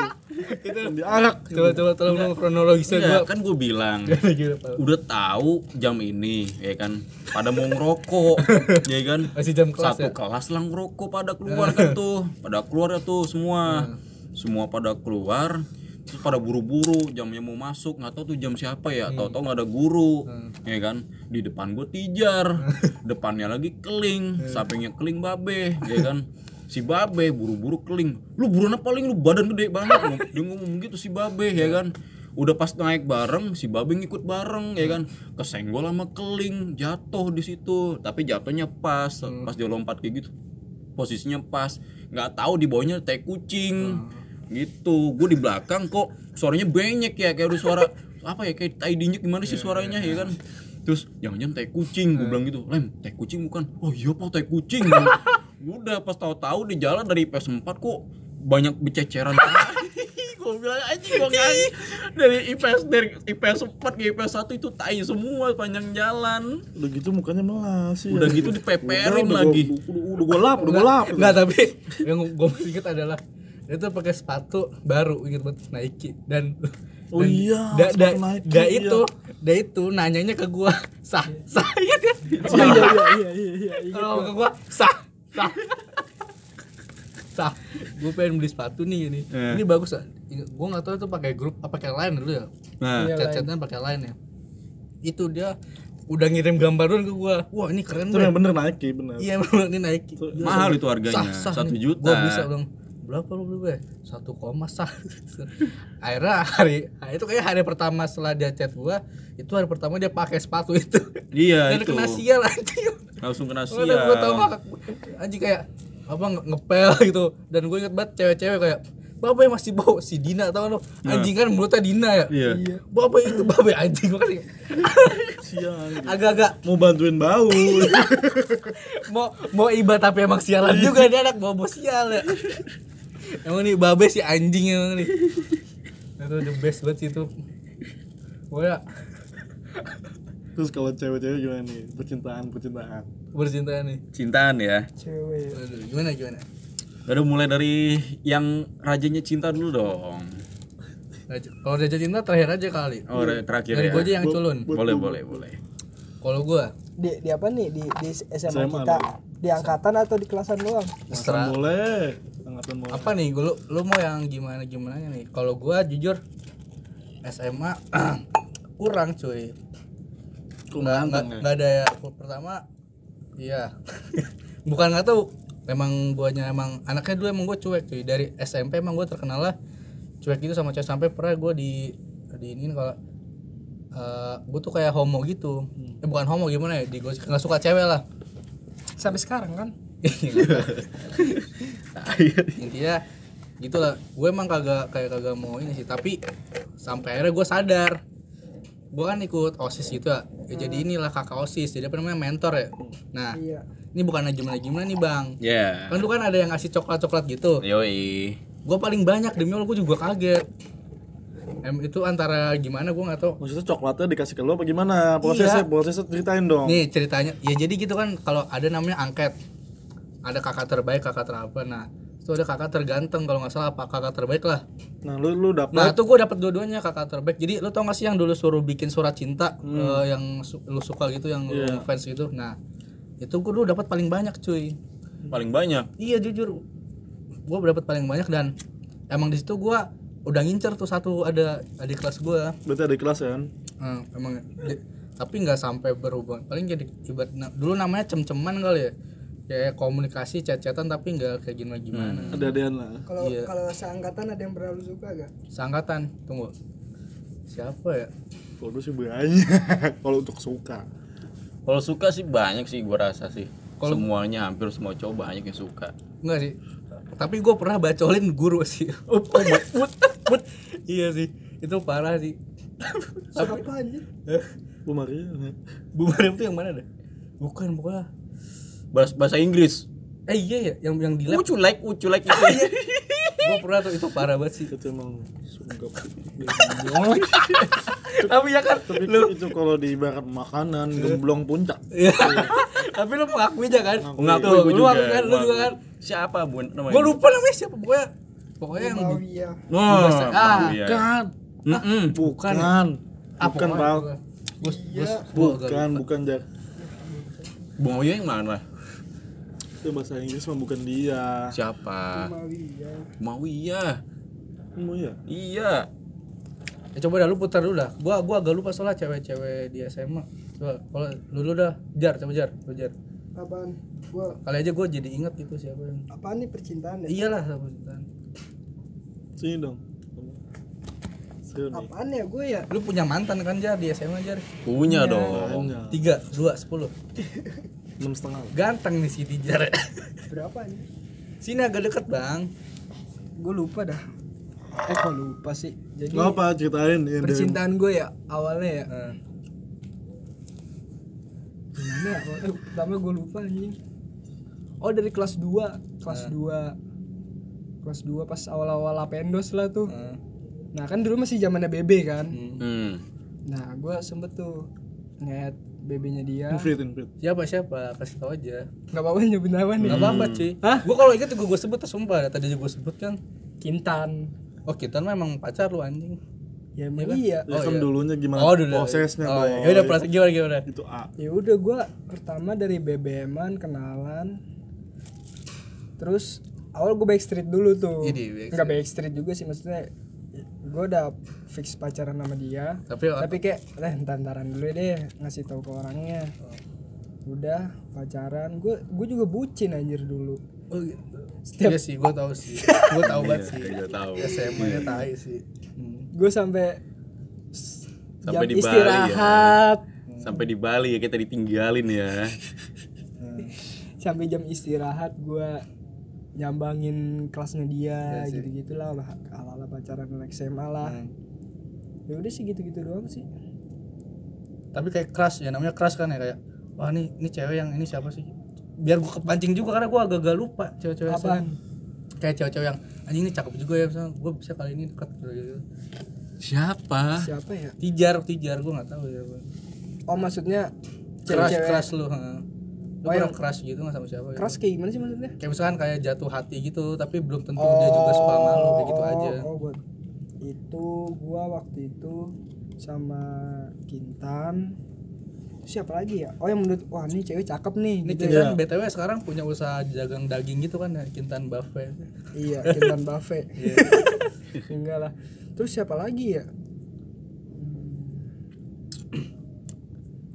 Pengen diarak. gitu. coba coba tolong dong kronologisnya Iya, gua kan gue bilang <laughs> udah tahu jam ini ya kan pada mau ngerokok ya kan masih jam kelas satu ya kelas lah ngerokok pada keluar kan tuh pada keluar ya tuh semua. Semua pada keluar terus pada buru-buru jamnya mau masuk nggak tahu tuh jam siapa ya. Tahu-tahu nggak ada guru ya kan? Di depan gue tijar <laughs> depannya lagi keling sampingnya keling babe ya kan? Si babe buru-buru keling. Lu buruan apa paling? Lu badan gede banget. Dia ngomong gitu si babe ya kan? Udah pas naik bareng si babe ngikut bareng ya kan? Kesenggol sama keling jatuh di situ. Tapi jatuhnya pas pas dia lompat kayak gitu posisinya pas. Nggak tahu di bawahnya teh kucing. Gitu. Gue di belakang kok suaranya banyak ya kayak udah suara <laughs> apa ya kayak tai dinyek gimana sih suaranya ya kan? terus jangan-jangan tai kucing gue bilang gitu. Lem tai kucing bukan? Oh iya pak tai kucing <laughs> udah pas tahu-tahu di jalan dari PS4 kok banyak bececeran <laughs> gue bilang aja gue nyanyi dari IPS dari IPS 4 ke IPS 1 itu tai semua panjang jalan Udah gitu mukanya melas sih. udah gitu dipeperin Udah, lagi Udah, udah gue lap, udah gue lap. Enggak tapi <laughs> yang gue masih inget adalah itu pakai sepatu baru inget banget Nike dan Oh dan iya, da, da, Nike, da iya. itu da itu nanyanya ke gua <laughs> sah sah inget ya Oh <laughs> iya iya iya iya iya. iya. kalau ke gua sah sah sah gue pengen beli sepatu nih ini Eh. ini bagus ah gue nggak tahu itu pakai grup apa pakai line dulu ya. Nah, Iya, chat-chatan pakai line ya. Itu dia udah ngirim gambar dulu ke gue wah ini keren itu yang bener Nike bener. Iya memang ini naik mahal itu harganya. Satu juta. gue bisa dong berapa lu beli gue satu koma sah. <laughs> Akhirnya hari nah, itu kayak hari pertama setelah dia chat gue itu hari pertama dia pakai sepatu itu. Iya dan itu. kena sial anjing. Langsung kena Udah gue tau sial. anjing kayak apa nge- ngepel gitu. Dan gue inget banget cewek-cewek kayak Bapak yang masih bawa si Dina tau lo anjing kan mulutnya Dina ya? Iya. Bapak itu bapak anjing kasih. Siang agak-agak. Mau bantuin bau. <laughs> Mau mau iba tapi emang sialan juga dia anak bawa sial ya. Emang nih babe si anjing emang nih. Itu the best banget sih itu. Gue ya terus kalau cewek-cewek gimana nih? Percintaan percintaan. Bercinta nih. Cintaan ya. cewek. Aduh, gimana gimana Udah mulai dari yang rajanya cinta dulu dong. Kalau Raja Cinta terakhir aja kali. Oh, terakhir dan ya. gue aja yang culun. Boleh, boleh, boleh. kalau gue di, di apa nih? Di, di SMA, SMA kita? nih. di angkatan atau di kelasan doang. Angkatan boleh. Angkatan boleh. Apa nih? Lu lu mau yang gimana gimana nih? Kalau gua jujur SMA <clears throat> kurang cuy. Nggak nggak ya? nggak ada ya pertama iya. <laughs> Bukan nggak tahu memang guanya emang anaknya dulu emang gue cuek cuy. Dari SMP emang gue terkenal lah. Cuek itu sama cewek sampai pernah gue di di ini kalau eh gue tuh kayak homo gitu. Eh, bukan homo gimana ya? Di gue nggak suka cewek lah. Sampai sekarang kan? <laughs> Intinya gitulah gue emang kagak kayak kagak mau ini sih. Tapi sampai akhirnya gue sadar. Gue kan ikut osis gitu ya, Ya, jadi inilah kakak osis. Jadi apa namanya? Mentor ya. Nah iya ini bukan gimana gimana nih bang Ya. kan lu kan ada yang ngasih coklat coklat gitu Yoi. gue paling banyak demi allah gue juga kaget em itu antara gimana gue nggak tahu maksudnya coklatnya dikasih ke lo apa gimana prosesnya Iya. prosesnya ceritain dong nih ceritanya ya jadi gitu kan kalau ada namanya angket ada kakak terbaik kakak terapa nah itu ada kakak terganteng kalau nggak salah apa kakak terbaik lah nah lu lu dapet Nah, itu gue dapet dua-duanya kakak terbaik. Jadi lu tau gak sih yang dulu suruh bikin surat cinta eh, yang su- lu suka gitu yang lu Iya. fans gitu. Nah, itu gue dulu dapat paling banyak, cuy. Paling banyak. Iya jujur. Gue dapat paling banyak dan emang di situ gue udah ngincer tuh satu ada adik kelas gue. berarti ada kelas kan Nah, emang di- tapi nggak sampai berhubungan. Paling jadi ibarat na- dulu namanya cem-ceman kali ya. Kayak komunikasi chat-chatan tapi nggak kayak gimana gimana. ada adean lah kalau Iya. kalau seangkatan ada yang pernah lu suka gak Seangkatan, tunggu. Siapa ya? kalau sih banyak <laughs> kalau untuk suka Kalau suka sih banyak sih gua rasa sih. Semuanya hampir semua cowok banyak yang suka. Enggak sih. Tapi gue pernah bacolin guru sih. <laughs> Oh, but, but, Iya sih. Itu parah sih. suka apa aja Eh, Bu Maria Bu Mariam tuh yang mana dah? Bukan, bukan. Bahasa, bahasa Inggris. Eh iya ya, yang yang di lab. Ucu like, ucu like <laughs> itu. Gue pernah tuh itu parah banget sih. itu emang sungguh <laughs> Tapi ya kan tapi itu kalau di ibarat makanan gemblong puncak Iya. <laughs> Tapi lu mengakui aja kan? Mengakui Tuh, gua lu juga. kan, lu juga kan. Siapa bun namanya? Gue lupa namanya siapa pokoknya. Pokoknya yang di Mawiyah Oh, Ah, iya. kan bukan bukan gua- bukan bukan jak Bung Oyo yang mana? Itu bahasa Inggris mah bukan dia Siapa? Mawiyah Mau iya. mau ya Ya, Iya. coba dah lu putar dulu dah. Gua gua agak lupa soalnya cewek-cewek di SMA. Coba kalau lu dulu dah, jar coba jar, coba jar. apaan gua Kali aja gue jadi inget gitu siapa yang. apaan nih percintaan ya Iyalah sama cintaan. sini dong apaan ya gue ya Lu punya mantan kan jar di SMA jar? Punya dong. Banyak. Tiga, dua, sepuluh. <laughs> enam setengah. Ganteng nih si Tijar. berapa nih Sini agak deket bang. gue lupa dah. Eh kok lupa sih. Jadi nggak apa? Ceritain ya percintaan gue ya awalnya ya. Eh, gimana ya? Awalnya pertama gue lupa anjing. Oh dari kelas 2 kelas 2 kelas 2 pas awal-awal apendos lah tuh. Eh. nah kan dulu masih zamannya BB kan? Hmm. Hmm. nah gue sempet tuh ngeliat BB-nya dia invite invite Siapa siapa? Kasih tau aja. nggak apa-apa nyebut nama nih Gak apa-apa cuy. Hah? Gue kalau inget juga gue sebut tuh sumpah. Tadi juga gue sebut kan. Kintan Oh kita mah emang pacar lu anjing. ya emang Iya kan? iya ya kan iya. dulunya gimana Oh dulu. prosesnya Oh, boy. ya udah proses gimana gimana. itu A ya udah gue pertama dari BBM-an kenalan terus awal gue backstreet dulu tuh Jadi, backstreet. nggak backstreet juga sih maksudnya gue udah fix pacaran sama dia Tapi tapi kayak eh ntar-ntaran dulu deh ngasih tahu ke orangnya udah pacaran gue gue juga bucin anjir dulu Oh, gitu. Iya sih, gue tahu sih. Gue tahu banget sih. Iya, tahu. SMA-nya tai sih. gue sampai Sampai di Bali ya. istirahat Sampai di Bali ya kita ditinggalin ya. sampai jam istirahat gue nyambangin kelasnya dia Iya sih. gitu gitulah ala ala pacaran anak SMA lah Hmm. ya udah sih gitu gitu doang sih Tapi kayak keras ya, namanya keras kan ya kayak wah ini ini cewek yang ini siapa sih? Biar gue kepancing juga karena gue agak-agak lupa cewek-cewek Apaan? SMA. Kayak cewek-cewek yang anjing ini cakep juga ya, misalnya gue bisa kali ini dekat gitu. Siapa? siapa ya Tijar, tijar gue nggak tahu ya. oh maksudnya Keras, cewek-cewek keras lu. ha. Lu Oh, yang- keras gitu nggak sama siapa? ya? keras kayak gimana sih maksudnya Kayak misalkan kayak jatuh hati gitu, tapi belum tentu dia juga suka sama lu kayak gitu oh, aja. oh, buat itu gua waktu itu sama Kintan siapa lagi ya oh yang menurut wah ini cewek cakep nih Ini gitu Kintan ya. BTW sekarang punya usaha dagang daging gitu kan ya, Kintan Buffet. iya Kintan Buffet Iya. <laughs> enggak lah terus siapa lagi ya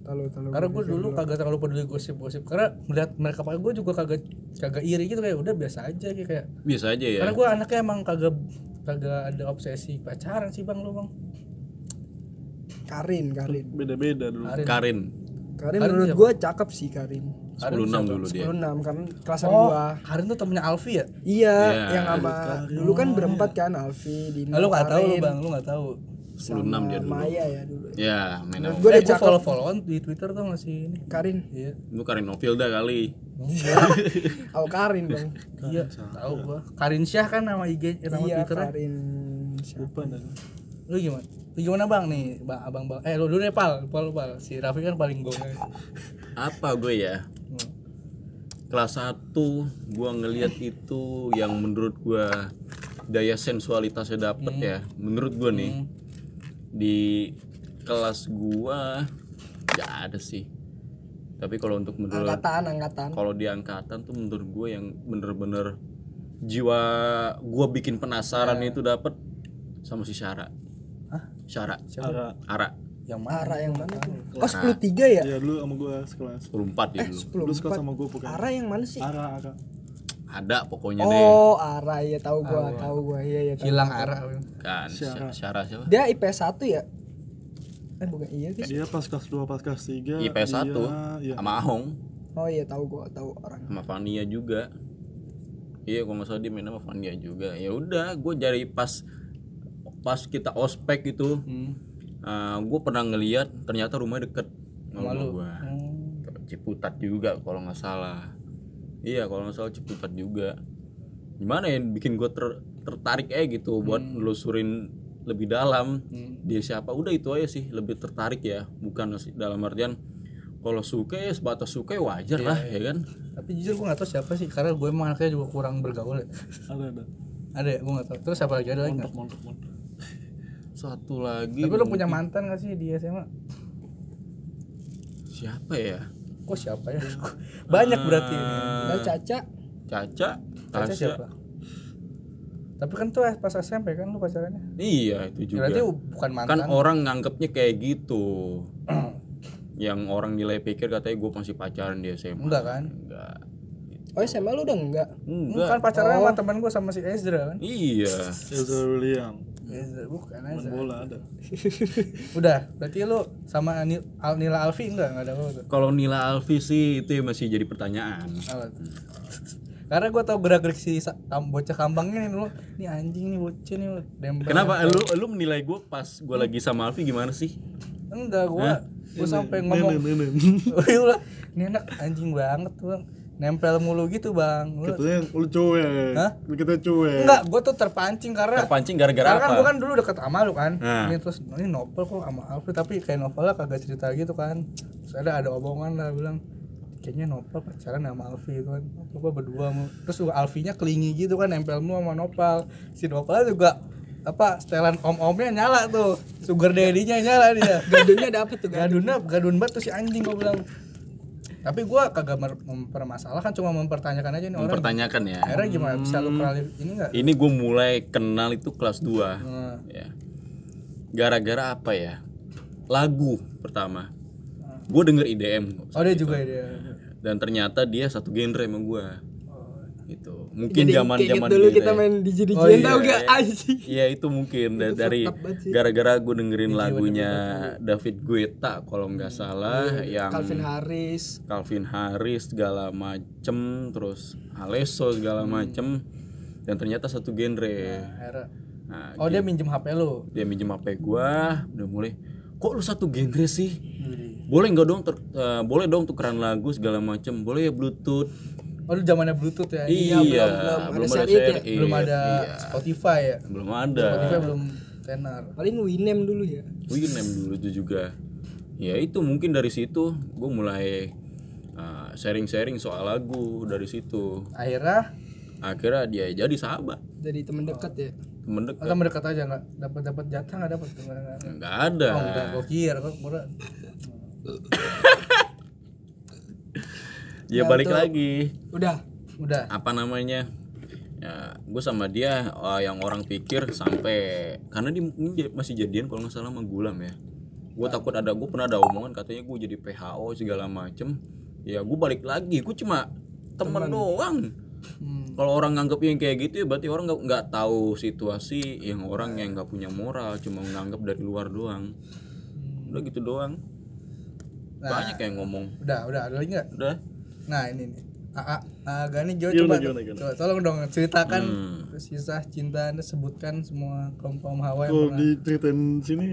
Tahu, tahu, Karena gue dulu kagak terlalu peduli gosip-gosip. Karena melihat mereka pakai gue juga kagak kagak iri gitu kayak udah biasa aja kayak, kayak. Biasa aja ya. karena gue anaknya emang kagak kagak ada obsesi pacaran sih bang lu bang. Karin Karin. Beda-beda dulu. Karin. Karin. Karin Karin menurut gua cakep sih Karin. 10 dulu dia. 16 kan kelasan oh gua. Karin tuh temennya Alfi ya? Iya, Iya, yang sama. Dulu kan berempat kan Alfi, Dino, Ah, lu nggak tahu lu Karin, bang lu nggak tahu 16 dia dulu. Maya ya dulu. Ya, main Menurut sama. gua gue gue cakep. follow followan di Twitter tuh masih ini Karin. iya Lu Karin Novilda kali. Oh <laughs> Karin dong. iya tahu gua Karin Syah kan nama IG eh, nama iya Twitternya Karin. siapa? lupa dan lu gimana lu gimana bang nih bang abang bang eh lu dulu deh pal pal pal si Raffi kan paling gongnya Apa gue ya? Kelas 1 gua ngelihat itu yang menurut gua daya sensualitasnya dapet ya. Menurut gua nih di kelas gua gak ada sih. Tapi kalau untuk menurut Angkatan, angkatan. kalau di angkatan tuh menurut gue yang bener-bener jiwa gue bikin penasaran itu dapet sama si Syara. Hah? Syara. Ara Ara. yang mana Ara yang mana tuh? Oh 10 3 ya? ya dulu sama gua sekelas 10 dia dulu. dulu sekelas 10 sama gua bukan Ara yang mana sih? Ara Ara Ada pokoknya deh. Oh, Ara ya tahu gua, tahu gua. Iya ya tahu. hilang arah Kan Syara, Syara siapa? Dia IP 1 ya? Eh bukan iya guys. dia pas kelas 2 pas kelas 3 IPS 1 iya sama Ahong Oh iya tahu gua, tahu orang. sama Fania juga. Iya, kalau nggak salah dia main sama Fania juga. Ya udah, gue dari pas pas kita ospek itu, gue pernah ngeliat ternyata rumahnya deket sama gue. Ciputat juga kalau nggak salah. Iya, kalau nggak salah Ciputat juga. Gimana ya bikin gue ter- tertarik eh gitu buat nelusurin lebih dalam. Dia siapa? Udah itu aja sih lebih tertarik ya. Bukan dalam artian kalau suka ya sebatas suka ya wajar lah ya kan? Tapi jujur gue gak tahu siapa sih karena gue emang anaknya juga kurang bergaul ya. Ada ada. Ada ya? Gue gak tahu. Terus siapa lagi? Ada lagi nggak? montok montok satu lagi tapi lu punya mantan gak sih di SMA siapa ya kok siapa ya? <laughs> Banyak berarti ini. Dan Caca? Caca? Caca Tasya. siapa? Tapi kan tuh pas SMP kan lu pacarannya? Iya itu juga. Berarti bukan mantan. Kan orang nganggapnya kayak gitu. <clears throat> Yang orang nilai pikir katanya gue masih pacaran di SMA enggak kan? Enggak. Oh SMA lu udah enggak? enggak. Kan pacaran sama teman gue sama si Ezra kan? Iya. Ezra William Bukan main Ezra bola ada. <laughs> Udah berarti lu sama Ni- Al Nila Alfi enggak? Enggak ada apa kalau Nila Alfi sih itu masih jadi pertanyaan. Karena gue tau gerak gerik si kam- bocah kampangnya nih dulu nih anjing nih bocah nih dempel kenapa? Lu lu menilai gue pas gue lagi sama Alfi gimana sih? Enggak gue gue sampai ngomong. ini anak <laughs> anjing banget tuh bang nempel mulu gitu bang. Lu- katanya lu cuek. Hah? lu kita cuek. Enggak gue tuh terpancing karena terpancing gara-gara karena kan apa? gue kan dulu deket sama lu kan. Nah. ini terus ini novel kok sama Alfred? Tapi kayak novelnya kagak cerita gitu kan. Terus ada ada omongan lah bilang kayaknya Nopal pacaran sama Alfi gitu kan. Apa berdua mu terus juga Alfinya kelingi gitu kan nempel mu sama Nopal si Nopal juga apa setelan om-omnya nyala tuh. Sugar daddy-nya nyala dia. Gadunnya dapet tuh gadun. gadunnya gadun banget tuh si anjing gue bilang Tapi gua kagak mempermasalahkan cuma mempertanyakan aja nih orang. Mempertanyakan ya. Akhirnya gimana bisa lu kenal ini enggak? Ini gue mulai kenal itu kelas 2 Hmm. ya. Gara-gara apa ya? Lagu pertama. Gue denger IDM Oh dia juga dia. dan ternyata dia satu genre sama gue. Gitu. Mungkin zaman zaman gitu dulu kita main di jadi Oh, tahu iya. gak anjing. Iya itu mungkin. Da- dari gara-gara gue dengerin lagunya David Guetta kalau nggak salah yang Calvin Harris. Calvin Harris segala macem terus Alesso segala macem. Dan ternyata satu genre. Akhirnya. nah, Oh dia minjem HP lu. dia minjem HP gua. Udah mulai kok lu satu genre sih? Boleh nggak dong ter- eh, boleh dong tukeran lagu segala macem. Boleh ya bluetooth Oh lu zamannya Bluetooth ya? iya belum- belum. ada ada it ya? Belum ada Iya, Spotify ya? belum ada. Spotify belum tenar. paling Winem dulu ya. Winem dulu itu juga. Ya itu mungkin dari situ gue mulai uh, sharing-sharing soal lagu dari situ. Akhirnya? Akhirnya dia jadi sahabat. Jadi teman dekat ya? Temen dekat. Atau mendekat aja nggak? Dapat dapat jatah nggak dapat? Nggak? Ada. Oh enggak, gue kira kok gua- ya balik lagi. Udah udah. apa namanya? Ya gue sama dia uh, yang orang pikir sampai karena dia mungkin masih jadian kalau nggak salah sama Gulam ya. Gue takut ada gue pernah ada omongan katanya gue jadi PHO segala macem. Ya gue balik lagi gue cuma temen doang. Hmm. kalau orang nganggep yang kayak gitu ya berarti orang nggak nggak tahu situasi yang orang yang nggak punya moral cuma nganggep dari luar doang. Udah gitu doang. Banyak yang ngomong. Udah, udah. Ada lagi nggak? udah Nah ini nih. AA, AA Gani Jo coba, gimana, gimana? coba tolong dong ceritakan Hmm. kisah cinta anda sebutkan semua kaum kaum hawa yang Kalau pernah. diceritain sini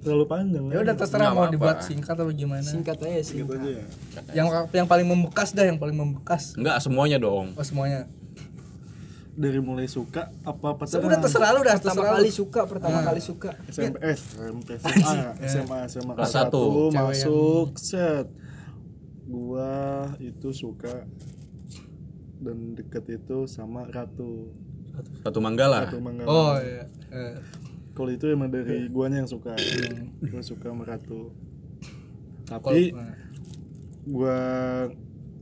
terlalu panjang. Ya udah terserah Nggak mau dibuat singkat atau gimana. singkat aja sih Gitu aja ya. Yang yang paling membekas dah, yang paling membekas. nggak semuanya dong Oh semuanya. Dari mulai suka apa Udah pacaran? terserah lu dah, pertama terserah kali lu. suka pertama kali suka SMP, SMP, SMA, SMA, SMA Kelas kelas satu. satu Cewek masuk set. Gua itu suka dan deket itu sama Ratu. satu manggala Ratu Manggala. Oh iya. Eh, Kalau itu emang dari guanya yang suka. Gua suka sama Ratu. Tapi gua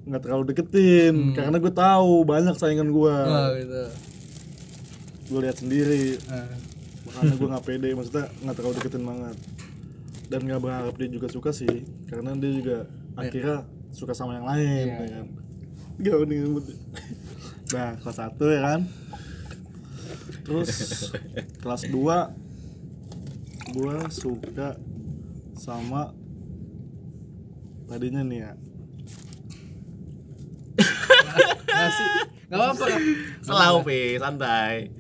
nggak terlalu deketin karena gue tahu banyak saingan gua. Oh gitu. Gue lihat sendiri. Eh, makanya gue <laughs> nggak pede maksudnya nggak terlalu deketin banget dan nggak berharap dia juga suka sih karena dia juga akhirnya suka sama yang lain ya kan gak nih ngebut. nah kelas satu ya kan terus kelas 2 gue suka sama tadinya nih ya Nasi. Gak apa-apa. Selalu pi, santai.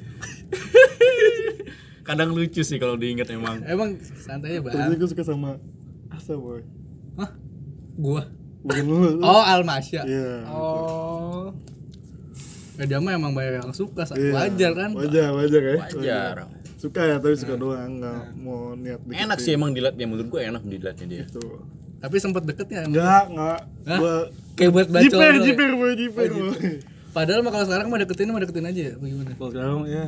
Kadang lucu sih kalau diingat emang. Emang santai ya, tadinya Bang. gue suka sama Asa boy Hah? Gua. Bukan lu Oh, Almasya. iya oh Ya dia mah emang banyak yang suka, Iya. wajar kan? wajar wajar ya Wajar. suka ya tapi suka doang nggak mau niat deketin Enak sih emang dilihat ya menurut gue enak dilihatnya dia. gitu Tapi sempet deketnya emang. enggak enggak gua Kayak buat bacol. jiper ya? jiper boy jiper boy Padahal mah kalau sekarang mah deketin mah deketin aja ya, bagaimana? kalau sekarang ya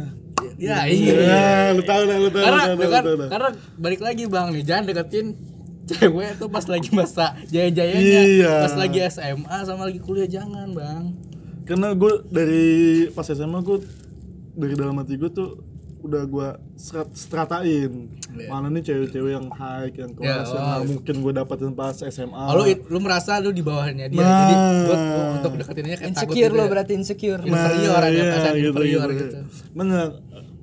Ya iya. ya lu tahu lah lu tahu Karena lu tahu, lu tahu, lu tahu. karena balik lagi Bang nih, jangan deketin cewek tuh pas lagi masa jaya-jayanya. Iya. Pas lagi SMA sama lagi kuliah jangan, Bang. karena gue dari pas SMA gue dari dalam hati gue tuh udah gue strat, stratain Iya. mana nih cewek-cewek yang high yang kelas Ya, yang oh. mungkin gue dapetin pas SMA Oh, lu, lu merasa lu di bawahnya dia. Nah. Jadi gua, gua untuk deketinnya kayak takut insecure gitu lo ya. berarti insecure inferior ada iya, perasaan inferior gitu. bener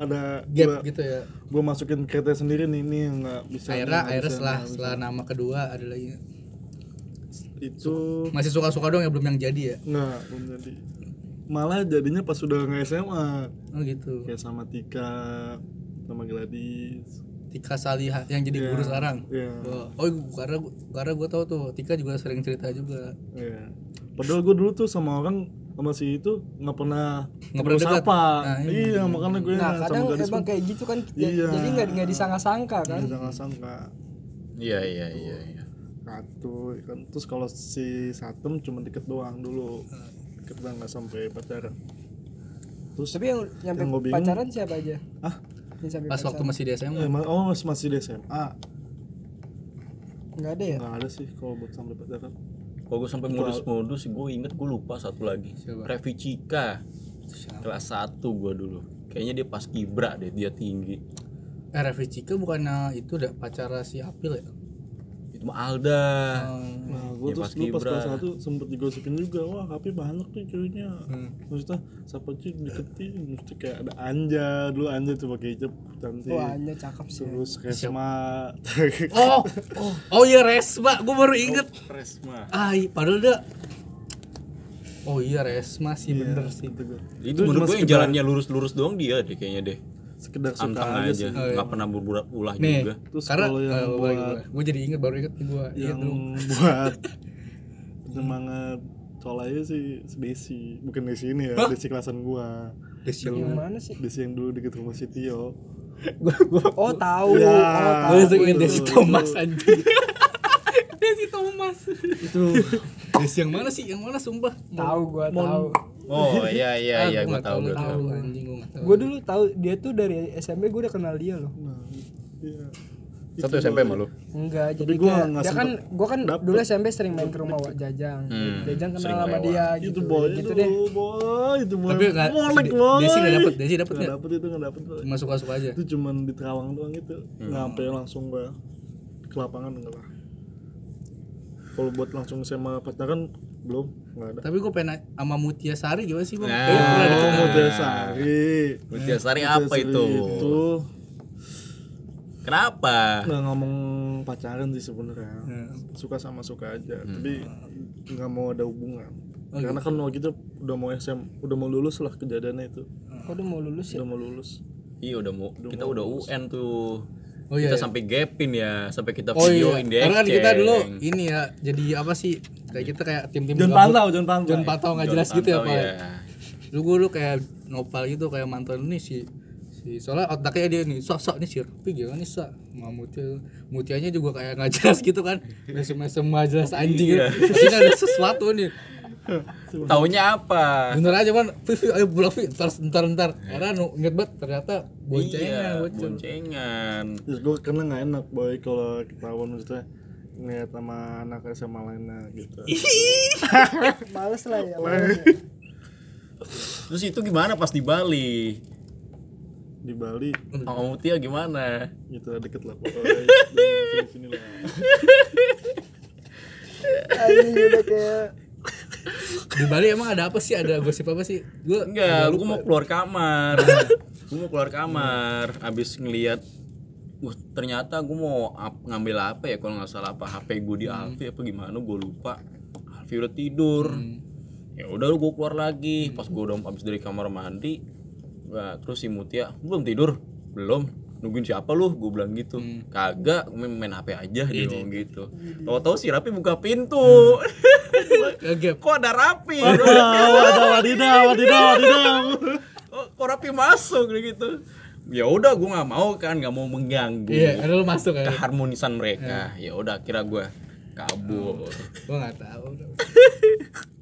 ada Gap gua, gitu ya. gue masukin kriteria sendiri nih ini yang nggak bisa Akhirnya akhirnya setelah bisa. setelah nama kedua ada lagi. itu Masih suka-suka dong ya belum yang jadi ya. nggak belum jadi malah jadinya pas sudah nggak SMA Oh gitu. kayak sama Tika sama Gladys Tika Salihah yang jadi Iya, guru sekarang. iya. Oh, oh karena karena gue tahu tuh Tika juga sering cerita juga. Iya. Padahal gue dulu tuh sama orang sama si itu nggak pernah Nggak pernah dekat. sapa. Nah, iya. makanya gue nah sama kadang gadis emang kayak gitu kan Iya. jadi nggak nggak disangka-sangka kan jangan sangka Iya iya iya. iya. satu kan terus kalau si Satem cuma deket doang dulu deket doang nggak sampai pacaran terus tapi yang nyampe Yang bingung- pacaran siapa aja ah Pas waktu pacaran? masih di SMA. eh, oh masih masih di SMA nggak ada ya nggak ada sih kalau buat sampai pacaran kalau gue sampai modus-modus gue inget gue lupa satu lagi. Siapa? Revi Cika. Kelas 1 gue dulu. Kayaknya dia pas kibra deh dia tinggi. Eh Revi Cika bukannya itu udah pacara si Apil ya? Itu mah Alda Nah, gue Ya, terus pas kelas satu sempet digosipin juga, wah tapi banyak tuh ceweknya. Hmm. Maksudnya siapa sih deketin, mesti kayak ada Anja, dulu Anja tuh pakai hijab cantik. Wah, Anya cakep sih. Terus Resma, Oh, oh, oh iya Resma, gue baru inget. Resma Ah, iya, padahal dia Oh iya Resma sih Iya, bener sih. itu gue. itu cuma menurut gue yang jalannya lurus-lurus doang dia deh kayaknya deh sekedar suka anteng aja, aja sih. Oh, iya. nggak pernah berbuat ulah Nih, juga Terus karena kalau yang buat- gue jadi inget baru inget gue. Iya Yang dulu. buat penyemangat colanya sih si Desi, bukan Desi ini ya, Hah? Desi kelasan gua. Desi Yang mana sih? Desi yang dulu deket rumah si Tio. <laughs> Oh, tahu. Ya. Oh, tahu. Gue inget itu, Desi itu. Thomas anjing. <laughs> Desi Thomas. Itu Desi yang mana sih? Yang mana sumpah? Tahu gua tahu. Oh <laughs> iya iya Ah, iya gua gue nggak tahu gue tahu anjing gue nggak tahu. Gue dulu tahu dia tuh dari SMP gue udah kenal dia loh. Nah, iya. satu Itu SMP loh. malu Enggak, Tapi jadi gua nggak dia kan gua kan dapet. dulu SMP sering main ke rumah Wak Jajang. Hmm, Jajang kenal sama dia itu gitu. boy gitu itu deh. boy itu boy Tapi nggak- Desi nggak dapet, Desi dapet nggak dapet itu nggak dapet. Cuma suka-suka aja. itu cuman di Terawang doang itu Hmm. nggak sampai langsung gua ke lapangan enggak lah kalau buat langsung sama pacaran belum nggak ada. Tapi gue pengen sama Mutia Sari gimana sih bang? Nah. Kayaknya pernah deket. oh Mutasari Mutiasari. Apa itu? itu. Kenapa? Nggak ngomong pacaran sih sebenarnya. Hmm. suka sama suka aja tapi nggak mau ada hubungan. Oh, karena kan waktu itu udah mau SM udah mau lulus lah kejadiannya itu. Kok udah mau lulus ya? udah mau lulus. Iya udah mau kita udah UN tuh Oh iya. kita iya. sampai gapin ya sampai kita Oh iya. videoin di Karena kan kita dulu ini ya jadi apa sih? Kayak kita kayak tim-tim jangan gabut. pantau jangan pantau Jangan pantau nggak John jelas gitu ya Pak. ya. Lu gue lu kayak nopal gitu kayak mantan ini si si soalnya otaknya dia nih sok sok nih si Rupi gimana nih sok mau mutia mutianya juga kayak nggak jelas gitu kan mesem mesem nggak jelas anjing Iya. pasti ada sesuatu nih taunya apa? Bener aja kan Vivi ayo pulang Vi ntar ntar ntar. Karena nu- inget banget ternyata boncengan iya, boncengan. Terus gue karena nggak enak boy kalau ketahuan maksudnya ngeliat sama anak SMA lainnya gitu. <laughs> Males lah ya. males terus itu gimana pas di Bali? Di Bali? Sama Mutia gimana? Gitu deket lah pokoknya. Sini sini lah. Anjing udah kayak di Bali emang ada apa sih? Ada gosip apa sih? Gue enggak gue mau keluar kamar. <laughs> Gue mau keluar kamar. Abis ngeliat Wah, ternyata gue mau ap- ngambil apa ya? Kalau nggak salah apa HP gue di Alfi apa gimana? Gue lupa. Alfi udah tidur. Ya udah lu gue keluar lagi. Pas gue udah abis dari kamar mandi Wah, terus si Mutia belum tidur? Belum nungguin siapa lu? Gue bilang gitu. Kagak main, main HP aja dia ngomong gitu. Tahu-tahu si Rapi buka pintu. Kagak. <laughs> kok ada Rapi? Wadidaw wadidaw wadidaw wadidaw. Oh, kok Rapi masuk? Gitu. Ya udah gue nggak mau kan nggak mau mengganggu iya lu masuk kan? keharmonisan mereka. Ya udah kira gue kabur. Gue nggak tahu <laughs>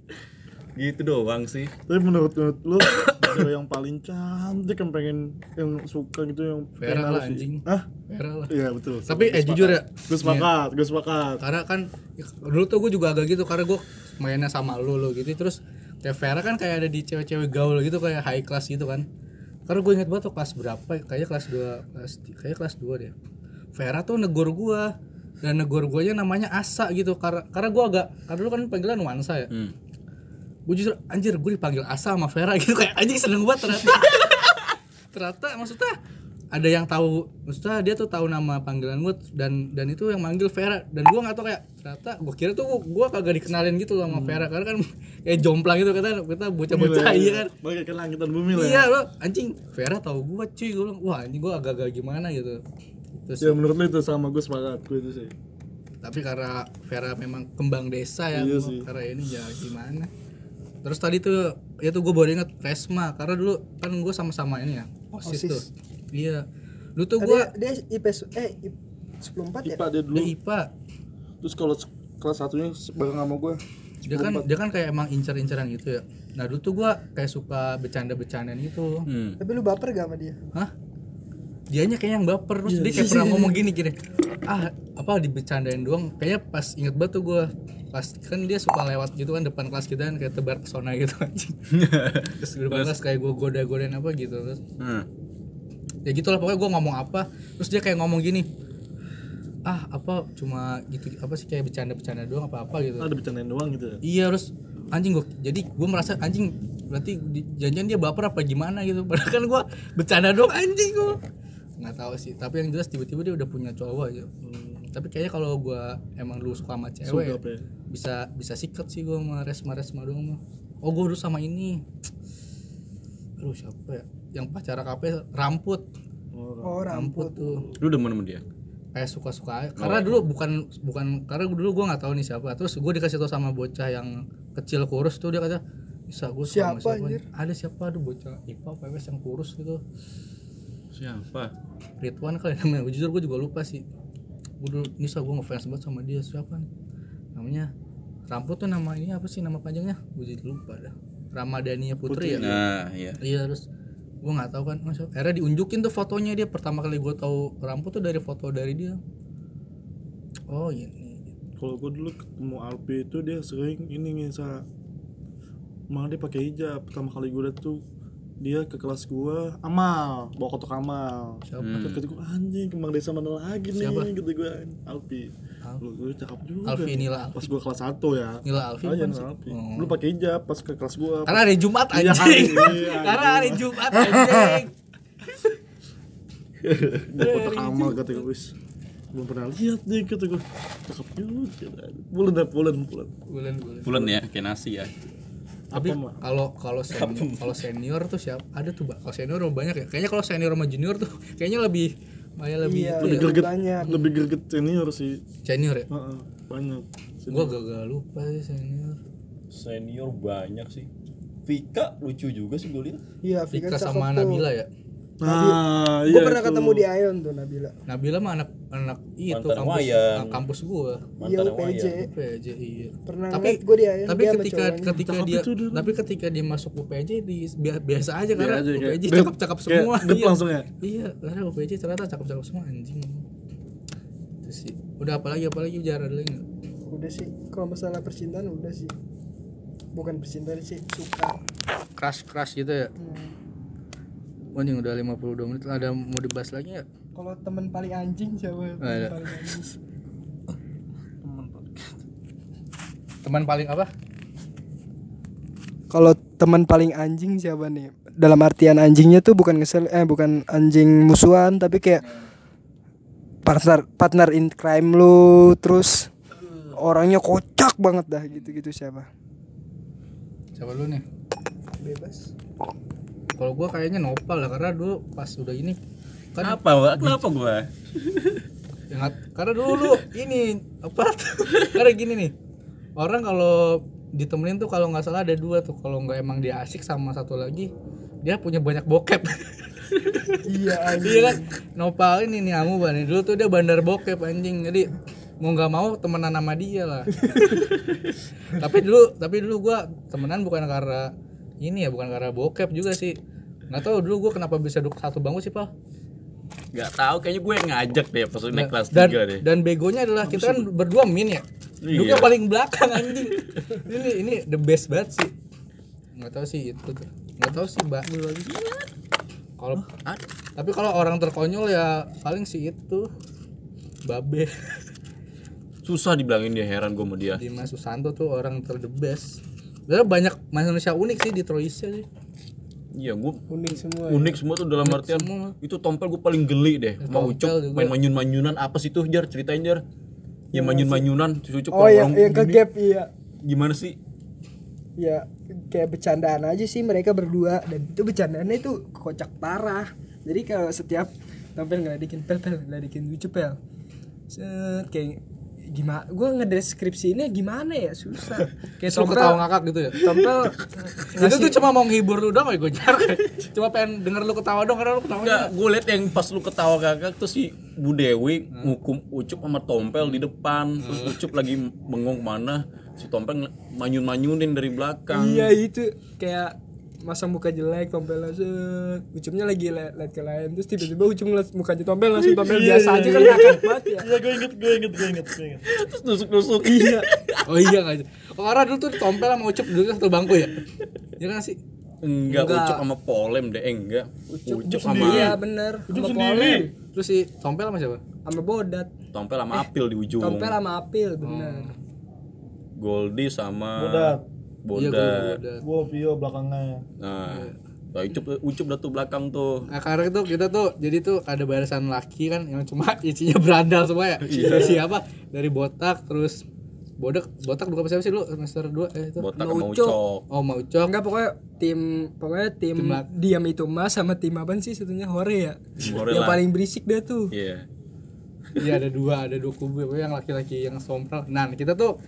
gitu doang sih. Tapi menurut, menurut lu <coughs> cewek yang paling cantik yang pengen yang suka gitu yang Vera pengen lah, anjing. Hah? Merah lah. Iya betul. Tapi, eh, jujur ya. gue sepakat gue sepakat. Karena kan ya, dulu tuh gue juga agak gitu karena gue mainnya sama lu lu gitu. Terus kayak Vera kan kayak ada di cewek-cewek gaul gitu kayak high class gitu kan. Karena gue inget banget tuh kelas berapa ya, kayaknya kelas 2 kelas kayak kelas 2 deh. Vera tuh negor gue dan negor gue namanya Asa gitu. Karena karena gue agak karena dulu kan panggilan Nuansa ya. Hmm. Gue justru anjir gue dipanggil Asa sama Vera gitu. Kayak anjing seneng banget ternyata. Ternyata maksudnya ada yang tahu maksudnya dia tuh tahu nama panggilan gue dan dan itu yang manggil Vera. Dan gue nggak tahu kayak ternyata gue kira tuh gue kagak dikenalin gitu loh sama Vera. Karena kan <laughs> kayak jomplang gitu kita kita bocah-bocah iya kan? Bagaikan langit dan bumi lah iya ya. lo anjing Vera tahu gue cuy. Gue bilang wah anjing gue agak-agak gimana gitu. Terus ya menurut lu itu sama gue sepakat gue itu sih. Tapi karena Vera memang kembang desa ya Iya karena ini ya gimana terus tadi tuh ya tuh gue baru inget Resma karena dulu kan gue sama-sama ini ya osis, OSIS. tuh. Iya. Lu tuh Dia, gue dia IP su- eh IP 104 ya? IPA dia dulu. Dia IPA terus kalau kelas satunya bareng sama gue dia kan dia kan kayak emang incer-inceran gitu ya. Nah dulu tuh gue kayak suka bercanda-bercandaan gitu. Hmm. Tapi lu baper gak sama dia? hah? Dianya kayak yang baper terus dia kayak pernah <laughs> ngomong gini gini. Ah apa dibecandain doang. Kayaknya pas inget banget tuh gue pas kan dia suka lewat gitu kan depan kelas kita kan kayak tebar pesona gitu <laughs> anjing. <laughs> Terus di depan kelas kayak gue goda godain apa gitu terus. Hmm. ya gitulah pokoknya gue ngomong apa terus dia kayak ngomong gini ah apa cuma gitu apa sih kayak bercanda-bercanda doang apa apa gitu ada bercandain doang gitu ya? Iya terus anjing gue jadi gue merasa anjing berarti janjian dia baper apa gimana gitu. <laughs> Padahal kan gue bercanda doang anjing gue nggak tahu sih tapi yang jelas tiba-tiba dia udah punya cowok aja. Hmm, tapi kayaknya kalau gue emang dulu suka sama cewek Suka ya? bisa bisa sikat sih gue sama resma resma doang mah. Oh gue dulu sama ini. Aduh siapa ya? Yang pacara kafe ramput. Oh, ramput. Tuh. Lu demen sama dia? kayak suka-suka aja. karena dulu bukan bukan karena dulu gua nggak tahu nih siapa. Terus gue dikasih tau sama bocah yang kecil kurus tuh dia kata bisa gue Siapa, siapa. anjir? ada siapa? Ada bocah IPA PWS yang kurus gitu. Siapa? Ridwan kali namanya. Gua jujur gue juga lupa sih gue dulu Nisa gue ngefans banget sama dia siapa nih? Namanya Ramput tuh nama ini apa sih nama panjangnya? Gue jadi lupa dah. Ramadhania Putri, ya? Nah, iya. iya terus gue nggak tahu kan Mas, akhirnya diunjukin tuh fotonya dia. Pertama kali gue tahu Ramput tuh dari foto dari dia. Oh ini kalau gue dulu ketemu Alpi itu dia sering ini ngesa malah dia pakai hijab. Pertama kali gue liat tuh dia ke kelas gua Amal bawa kotak Amal Siapa? Kata gue anjing kembang desa mana lagi nih Siapa? gitu gue Alpi Alpi. lu gue cakep juga Alfi. Nila Alfi. pas gue kelas 1 ya Nila Alfi bukan Nila? Alfi. Oh. lu pakai hijab pas ke kelas gua Karena hari Jumat Iya, anjing. iya, <laughs> Karena hari Jumat anjing. bawa kotak Amal kata wis belum pernah lihat nih kata gue cakep juga kata. bulan dah bulan bulan Bulan bulan. Ya, kayak nasi ya. Tapi kalau kalau senior, kalau senior tuh siapa? Ada tuh, Pak. Kalau senior banyak ya. Kayaknya kalau senior sama junior tuh <laughs> kayaknya lebih kayak lebih Iya, lebih ya. greget banyak. lebih greget senior sih Senior ya. Heeh, banyak Gua gagal lupa sih senior. Senior banyak sih. Vika lucu juga sih gue lihat. Iya, Vika Vika sama Nabila ya. Nah Gue iya pernah itu. ketemu di Ion tuh Nabila. Nabila mah anak anak itu Mantan kampus wayang. kampus gua. Iya, Mantan UPJ. wayang. UPJ iya. Pernah tapi gua di Ion, tapi ketika ketika dia tapi ketika dia masuk UPJ di bi- biasa aja karena UPJ cakep-cakep semua. Iya. langsung ya? Iya, karena UPJ ternyata cakep-cakep semua anjing. Itu sih. Udah apalagi apalagi bicara dulu enggak? Udah sih, kalau masalah percintaan udah sih. Bukan percintaan sih, suka. Crush crush gitu ya. Hmm. Anjing udah 52 menit ada mau dibahas lagi ya? Kalau teman paling anjing siapa? Teman Ada. paling anjing. Teman paling apa? Kalau teman paling anjing siapa nih? Dalam artian anjingnya tuh bukan ngesel eh bukan anjing musuhan tapi kayak partner partner in crime lu terus orangnya kocak banget dah gitu-gitu siapa? Siapa lu nih? Bebas. Kalau gua kayaknya Nopal lah karena dulu pas udah ini kan Kenapa, Wak? Kenapa gua? Ingat, karena dulu lu ini apa? <laughs> karena gini nih. Orang kalau ditemenin tuh kalau nggak salah ada dua tuh. Kalau nggak emang dia asik sama satu lagi, dia punya banyak bokep. <laughs> Iya iya kan? Nopal ini nih Amu nih. Dulu tuh dia bandar bokep anjing. Jadi mau nggak mau temenan sama dia lah. <laughs> tapi dulu tapi dulu gua temenan bukan karena ini ya, bukan karena bokep juga sih. Nggak tahu dulu gua kenapa bisa duduk satu bangku sih, Pal. Gak tahu, kayaknya gue yang ngajak deh pas naik kelas dan 3 deh. dan begonya adalah kita kan berdua min ya? Iya. duduknya paling belakang anjing. Ini ini the best banget sih. Nggak tahu sih itu nggak tahu sih mbak. Kalau tapi kalau orang terkonyol ya paling sih itu. Babe. Susah dibilangin dia heran gue sama dia. Dimas Susanto tuh orang ter the best Sebenarnya banyak manusia unik sih di Troysia sih Iya, gue unik semua. unik semua tuh dalam artian semua. itu tompel gue paling geli deh mau Tompel ucap juga. main manyun manyunan apa sih tuh jar ceritain jar ya manyun manyunan si ucup Oh yang yang ke gap iya. gimana sih Ya kayak bercandaan aja sih mereka berdua dan itu bercandaannya itu kocak parah. Jadi kalau setiap tampil ngeledekin pel pel ngeledekin lucu pel. Set kayak gimana gua ngedeskripsiinnya gimana ya? Susah. Kayak Suruh ketawa ngakak gitu ya? Tompel <laughs> itu tuh cuma mau nghibur lu doang ya gue jar cuma pengen denger lu ketawa dong karena lu Enggak, ketawanya gue liat yang pas lu ketawa gagak tuh si Bu Dewi ngukum Ucup sama Tompel di depan. Terus Ucup lagi bengong mana si Tompel manyun manyunin dari belakang. Iya itu. Kayak masang muka jelek tompel set ucapnya lagi liat, liat ke lain terus tiba-tiba ucup ngeliat mukanya tompel langsung tompel Iya, biasa iya, aja iya. kan ngakak banget ya Iya gue inget gue inget gue inget gue inget. Terus nusuk-nusuk. iya Oh iya nggak Oh karena dulu tuh tompel sama ucup dulu satu bangku ya Iya kan sih Enggak, Enggak. ucuk sama polem deh, eh, enggak. Ucuk, sama iya bener Ucup sama sendiri. polem Terus si tompel sama siapa? sama bodat tompel sama apil di ujung. tompel sama apil bener Goldie sama Bodat. Iya gue Bodat. udah Gue Vio belakangnya. Nah, nah, ucup ucup dah tuh belakang tuh. Nah karena itu kita tuh jadi tuh ada barisan laki kan yang cuma <laughs> isinya berandal semua ya. Dari siapa? Dari botak terus bodak botak bukan siapa sih lu semester 2 eh itu. Botak sama Ucok. Oh mau ucok. enggak pokoknya tim pokoknya tim, Tim diam itu mas sama tim apa sih satunya hore ya Hore yang lah. paling berisik dia tuh Iya. Iya ada dua, ada dua kubu yang laki-laki yang sompral. Nah, kita tuh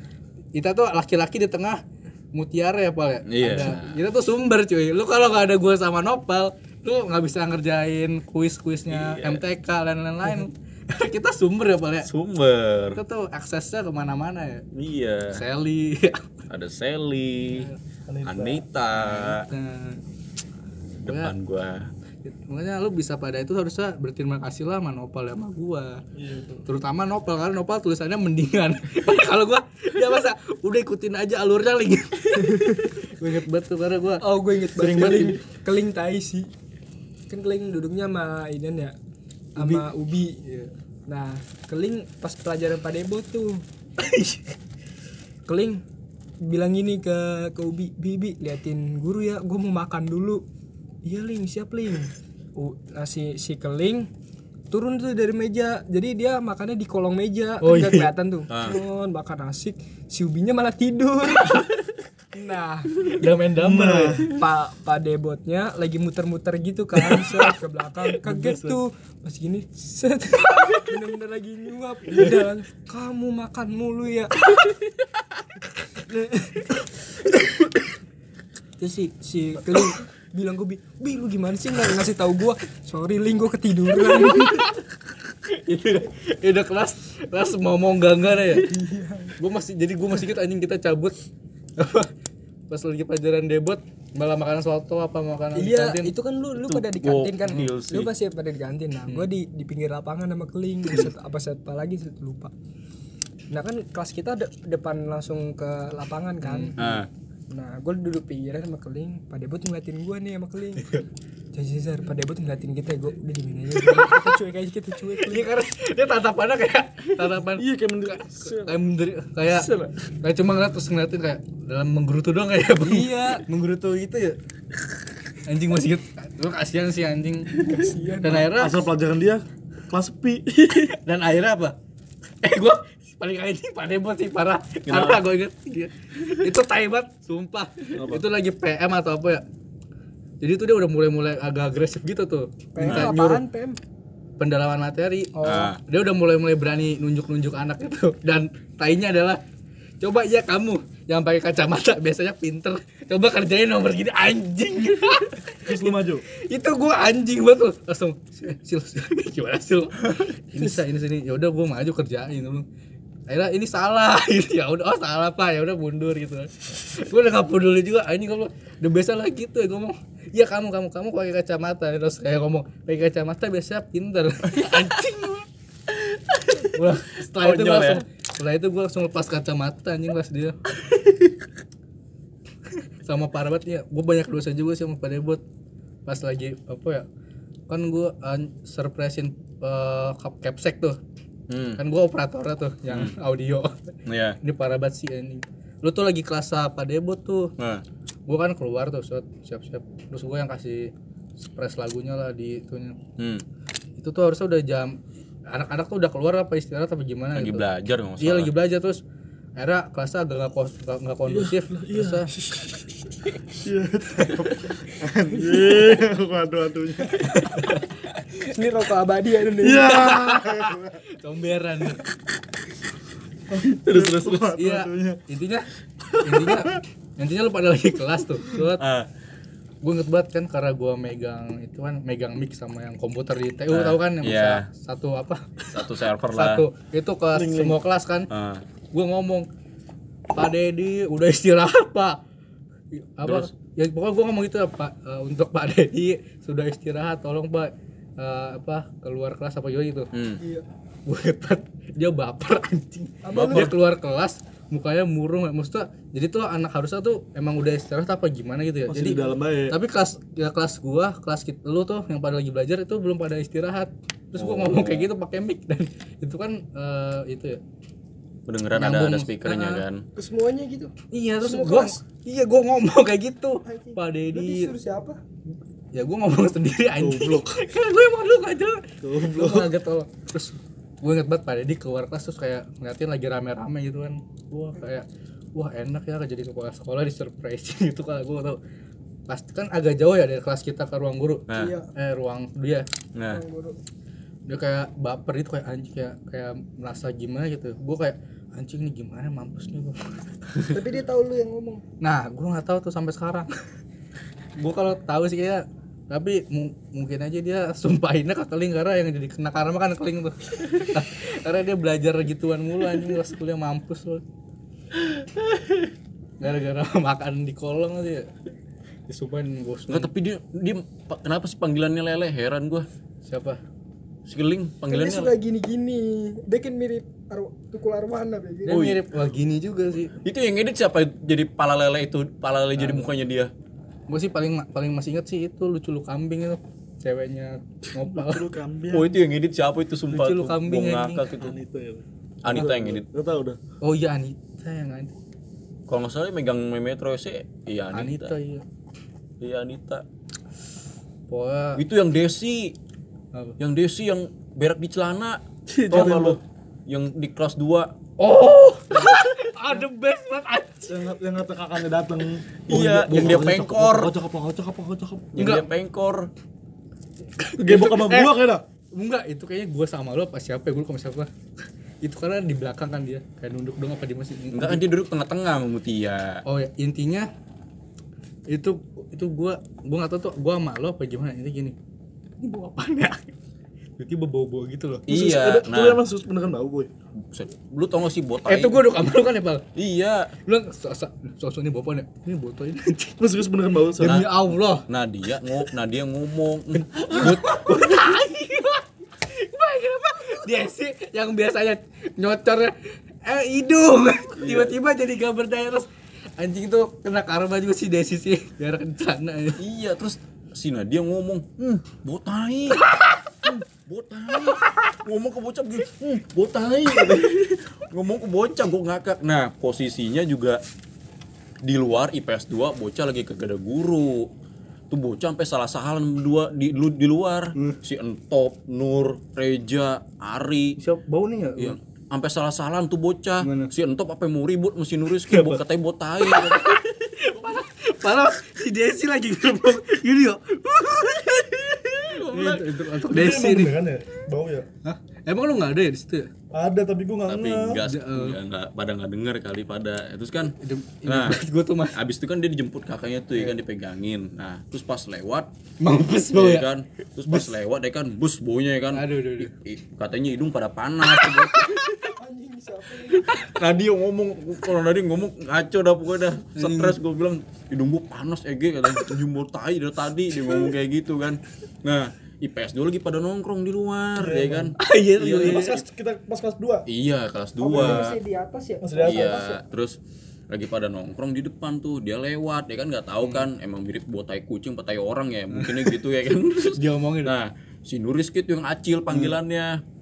kita tuh laki-laki di tengah mutiara ya, Pal ya. Iya. Ada. Kita tuh sumber cuy. Lu kalau nggak ada gua sama Nopal, lu nggak bisa ngerjain kuis-kuisnya Iya. MTK dan lain-lain. <laughs> kita sumber ya, Pal ya. Sumber. Kita tuh aksesnya ke mana-mana ya. Iya. Sally. <laughs> Ada Sally, Anita, nah, depan gua. Makanya lu bisa pada itu harusnya berterima kasih lah sama Nopal ya sama gua. Terutama Nopal karena Nopal tulisannya mendingan. <laughs> Kalau gua ya masa udah ikutin aja alurnya lagi. <laughs> gue inget banget tuh karena gua oh gue inget Sering banget. keling keling tai sih kan keling duduknya sama Idan ya? Sama Ubi, nah keling pas pelajaran Pak Debo tuh. <laughs> Keling bilang gini ke ke Ubi Bibi liatin guru ya gue mau makan dulu iya ling siap ling U, nah, si si keling turun tuh dari meja jadi dia makannya di kolong meja Oh, kan nggak iya. kelihatan tuh turun makan asik si ubinya malah tidur <laughs> nah udah main damai. Nah, Pak Pak Debotnya lagi muter-muter gitu kan, set ke belakang, <laughs> kaget tuh. Pas gini, set. <laughs> Bener-bener lagi nyuap. Udah, langsung, kamu makan mulu ya. Terus si si Keling bilang gue bi, bi lu gimana sih nggak ngasih tahu gua? Sorry ling gua ketiduran. <laughs> Itu udah, itu udah kelas kelas mau mau enggak enggak ya. Gua masih jadi gua masih inget anjing kita cabut. Pas lagi pelajaran debot malah makanan soto apa makanan di iya kantin. itu kan lu lu pada di kantin kan lu pasti pada di kantin nah gua di di pinggir lapangan sama keling. Set, apa set apa lagi set lupa. Nah kan kelas kita de- depan langsung ke lapangan kan. Nah, nah gue duduk pinggiran sama keling pak debut ngeliatin gua nih sama keling. <laughs> Jadi Zar, Pak Debut ngeliatin kita, gue udah dimin aja. Kita cuek aja, kita cuek. <laughs> Iya karena dia tatapannya kayak tatapan Iya kayak mendir. kayak menderi kayak kayak cuma ngeliat terus ngeliatin kayak dalam menggerutu doang kayak bang. Iya. menggerutu itu ya. Anjing masih gitu lu kasihan sih anjing. Kasihan dan akhirnya Asal pelajaran dia kelas sepi. <laughs> dan akhirnya apa? Eh gua paling anjing pada buat sih parah. Parah gue inget itu tai banget. Sumpah. Itu lagi PM atau apa ya? Jadi itu dia udah mulai-mulai agak agresif gitu tuh. PM Minta nyuruh apaan, PM? pendalaman materi. Ah. dia udah mulai-mulai berani nunjuk-nunjuk anak itu. Dan tainya adalah coba ya kamu yang pakai kacamata. Biasanya pinter. Coba kerjain nomor gini anjing. Terus lu maju. itu gua anjing banget tuh. Langsung "Eh, sil, sil gimana sil? Ini sa ini sini. Ya udah gua maju kerjain. lu akhirnya ini salah. <laughs> Gitu. Ya udah oh salah pak. Ya udah mundur gitu. Gua udah gak peduli juga. Anjing kalau udah biasa lah gitu ya ngomong. Ya kamu kamu kamu pakai kacamata? Terus kayak ngomong pakai kacamata biasanya pinter. <laughs> Anjing. Gua- setelah itu gua Konyol ya. langsung setelah itu gua langsung lepas kacamata anjing pas dia. Sama parah banget ya gue banyak dosa juga sih sama Pak Debot. Pas lagi apa ya kan gue surprisein uh, cap capsek tuh hmm. kan gue operatornya tuh yang audio. Iya. ini parah banget sih ini lu tuh lagi kelas Pak Debot tuh? Nah, gue kan keluar tuh set, siap-siap. Terus gue yang kasih surprise lagunya lah di itunya. Hmm. itu tuh harusnya udah jam anak-anak tuh udah keluar apa istirahat apa gimana lagi gitu. belajar Iya lagi belajar terus era kelasnya agak nggak kos- nggak- nggak kondusif terus ah, Iya. Anjing, waduh-waduhnya. Ini rokok abadi ya Indonesia Iya. comberan Terus terus terus. iya intinya intinya intinya lu pada lagi kelas tuh Set, Ah, gue inget banget kan karena gue megang itu kan megang mic sama yang komputer di TU tahu kan yang iya. bisa satu apa satu server lah. satu itu ke semua kelas kan Ah, gue ngomong Pak Dedi udah istirahat Pak. Apa? Ya pokoknya gue ngomong gitu ya, pak eh, untuk pak Dedi sudah istirahat tolong pak eh, apa keluar kelas apa juga gitu. Hmm. Iya. gue hebat dia baper anjing. Dia keluar kelas mukanya murung maksudnya jadi tuh anak harusnya tuh emang udah istirahat apa gimana gitu ya. Masih jadi di dalam baik. tapi kelas ya kelas gua kelas kita lu tuh yang pada lagi belajar itu belum pada istirahat. Terus gua ngomong kayak gitu pakai mic dan <laughs> itu kan eh, itu ya Kedengeran ada ada speakernya Ah. kan. Ke semuanya gitu. iya terus Semua gua kelas? iya gua ngomong kayak gitu pak Dedi disuruh siapa? ya gua ngomong sendiri anjing <laughs> kan gue emang lu aja gue kaget tolong terus gue inget banget pak Dedi keluar kelas terus kayak ngeliatin lagi rame-rame gitu kan wah kayak wah enak ya jadi kepala sekolah di surprising <laughs> gitu kalau gue tau pasti kan agak jauh ya dari kelas kita ke ruang guru Nah. Iya. eh ruang dia Nah, Guru. Dia kayak baper itu kayak anjing kayak kayak merasa gimana gitu. Gue kayak anjing nih gimana mampus nih gue <laughs> Tapi dia tahu lu yang ngomong. nah gue nggak tahu tuh sampai sekarang. <laughs> Gue kalau tahu sih kayak tapi mu- mungkin aja dia sumpahinnya ke keling karena yang jadi kena karma kan keling tuh. <laughs> Karena dia belajar gituan mulu anjing pas kuliah mampus loh gara-gara makan di kolong aja. Ya disumpahin bos enggak tapi dia dia pa- kenapa sih panggilannya lele? Heran gua. siapa Sekeling Kan dia panggilannya. suka gini-gini. Dia kan mirip Arw Tukul Arwana kayak gitu. dia mirip wah gini juga sih Itu yang edit siapa? Jadi pala lele itu, pala lele jadi mukanya dia. gue sih paling paling masih inget sih itu lucu lu kambing itu ceweknya ngopal Lu kambing. Oh, itu yang edit siapa itu sumpah Lucu lu tuh. kambing, anjing. ngakak itu. Anita ya. Anita yang edit. Lu tahu dah. oh iya Anita yang Anita Kalau nggak salah megang Metro sih iya Anita Anita. iya Iya Anita. pokoknya Itu yang Desi. Apa? Yang Desi yang berak di celana. Tau gak lo? Yang di kelas 2 Oh, <laughs> ada best banget anjing. Yang yang kata kakaknya datang. Iya, yang dia pengkor. Kocok apa kocok apa kocok apa. Yang dia pengkor. Gebok sama gua kayak dah. Enggak, itu kayaknya gua sama lo apa siapa ya, gua sama siapa. <laughs> itu karena di belakang kan dia, kayak nunduk dong apa di masih. Enggak kan dia duduk tengah-tengah sama Mutia. Oh ya, intinya itu itu gua gua nggak tahu tuh gua sama lo apa gimana ini gini. Ini bau apa ya? Tiba-tiba bau-bau gitu loh. Iya, Itu nah, emang sus beneran bau boy. buset. lu tau gak sih botai? Eh itu gua udah kamar lu kan ya, Pal? Iya. Lu bilang sosok sosok ini bau apa nih? Ini botol ini anjing. Lu serius beneran bau. Sar? Demi Allah. Ngop, Nadia ngomong. <laughs> Bayangin apa? Dia sih yang biasanya nyocornya eh hidung. Tiba-tiba jadi gambar daerah. Anjing itu kena karma juga si Desi sih. Biar kencana ya. iya, terus si Nadia ngomong, "Hmm, botai." <laughs> Hmm, botai. Ngomong ke bocah gitu, "Hmm, botai." <laughs> ngomong ke bocah gua ngakak. Nah, posisinya juga di luar IPS 2 bocah lagi kagak ada guru. Tuh bocah sampai salah salah dua di lu- di luar. Si Entop, Nur, Reja, Ari, Siapa bau nih ya? Iya, sampai salah-salahan tuh bocah. Gimana? Si Entop apa yang mau ribut mesti nuris ke bo- katanya botai. <laughs> Padahal si Desi lagi. Itu- itu untuk Desi nih. Beneran ya? Bau ya? Hah? Emang lu nggak ada ya di situ ya? Ada tapi gua enggak Tapi ngeh. enggak, ya, enggak pada nggak denger kali pada. Terus kan Nah, nah, gue tuh mas abis itu kan dia dijemput kakaknya tuh ya kan dipegangin. Nah, terus pas lewat mampus ya bau ya. kan, terus pas lewat dia kan bus baunya ya kan. Aduh, aduh, aduh. I- i- katanya hidung pada panas. Anjing siapa Nadia ngomong kalau Nadia ngomong ngaco dah pokoknya dah stres gue bilang hidung gue panas Ege katanya jumbo tai dari tadi dia ngomong kayak gitu kan nah IPS dulu lagi pada nongkrong di luar ya kan? <laughs> Iya, iya, Pas kelas kita pas kelas 2. iya kelas Oh, masih 2 di atas ya? Masih di atas. iya terus lagi pada nongkrong di depan tuh dia lewat ya kan? Nggak tahu kan emang mirip botai kucing botai orang ya mungkinnya gitu ya kan? <laughs> Dia ngomongin. nah si Nuris gitu yang acil panggilannya. hmm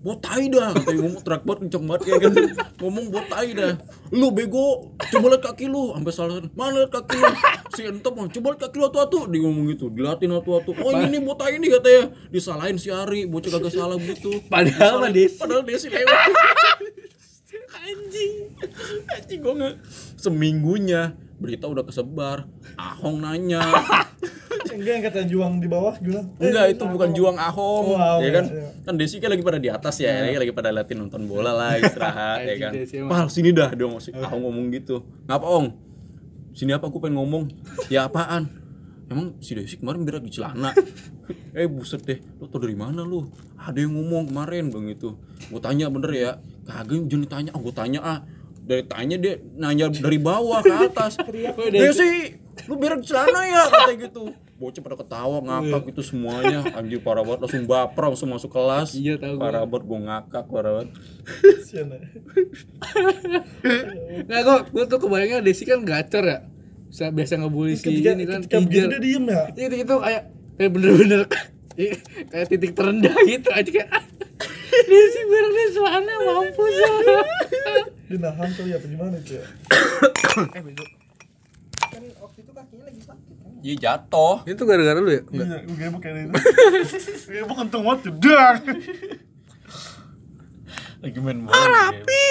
botai dah. Katanya ngomong terak banget kenceng banget kayak kan ngomong botai dah. Lu bego coba lihat kaki lu. Sampai salah mana lihat kaki lu? Si entop mah coba lihat kaki lu atu atu dia ngomong gitu dilatin atu atu oh ini nih botai ini katanya. Disalahin si Ari bocah kagak salah gitu. Padahal mah. Desi. padahal Desi lewat. <laughs> Anjing. Anjing gue nggak seminggunya berita udah kesebar. Ahong nanya Enggak yang kata juang di bawah gimana? enggak itu bukan juang Ahong Oh, ya kan? iya. kan Desi kan lagi pada di atas ya ya, lagi pada latihan nonton bola lah <laughs> istirahat ya kan? Desi pal sini dah dong si Ahong ngomong gitu. Ngapa Ong? Sini apa? Aku pengen ngomong. Ya apaan? Emang si Desi kemarin berak di celana. <laughs> Eh buset deh. Lo tau dari mana lu? Ada yang ngomong kemarin bang itu gue tanya bener ya. Kagak jangan ditanya. Ah gue tanya ah. Dari tanya dia nanya dari bawah ke atas. <laughs> Dia sih lu berak celana ya? Kata gitu bocah pada ketawa ngakak itu semuanya <laughs> anjir parah banget langsung baper langsung masuk kelas Iya, tahu gua. parah banget gua ngakak parah banget Sian ya. Nah, gua, gua tuh kebayangnya Desi kan gacor ya. Bisa biasa ngebully si Ketika, ini kan. ketika begitu Ijer. dia diem ya. Iya, itu gitu kayak kayak bener-bener kayak titik terendah gitu aja kayak Desi bareng dia celana mampus ya. Dia nahan kali apa gimana itu ya. <coughs> eh. Waktu itu kakinya lagi sakit kan iya jatuh Itu gara-gara lu ya? Enggak. Iya, gue gebuk kayak itu. <laughs> Gebuk kentung banget jedang. lagi main bola rapi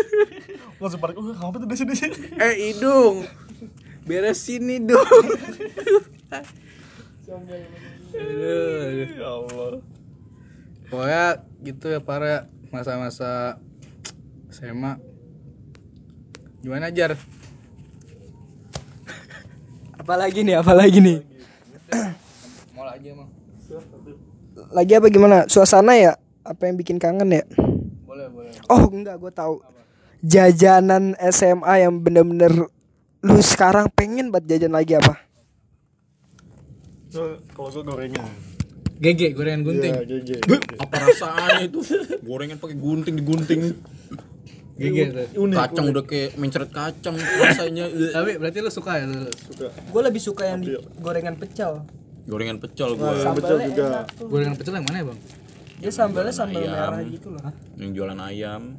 <laughs> Langsung pada, oh kenapa tuh desi desi. <laughs> Eh, hidung. Beres sini dong. Aduh. Ya Allah. Pokoknya gitu ya para masa-masa SMA. Gimana Jar? Apalagi nih apalagi nih Mau aja emang. lagi apa gimana suasana ya apa yang bikin kangen ya Boleh, boleh. oh enggak gue tahu jajanan SMA yang bener-bener lu sekarang pengen buat jajan lagi apa So, Kalau gue gorengan. GG gorengan gunting. Iya, GG. apa rasanya itu <laughs> gorengan pakai gunting digunting GG tuh. Unik. kacang udah kayak mencret kacang rasanya eh. <laughs> Tapi berarti lu suka ya lu? Suka. gue lebih suka yang di gorengan pecel gorengan pecel gua yang pecel juga. Gorengan pecel yang mana ya, Bang? dia sambalnya sambal merah gitu loh yang jualan ayam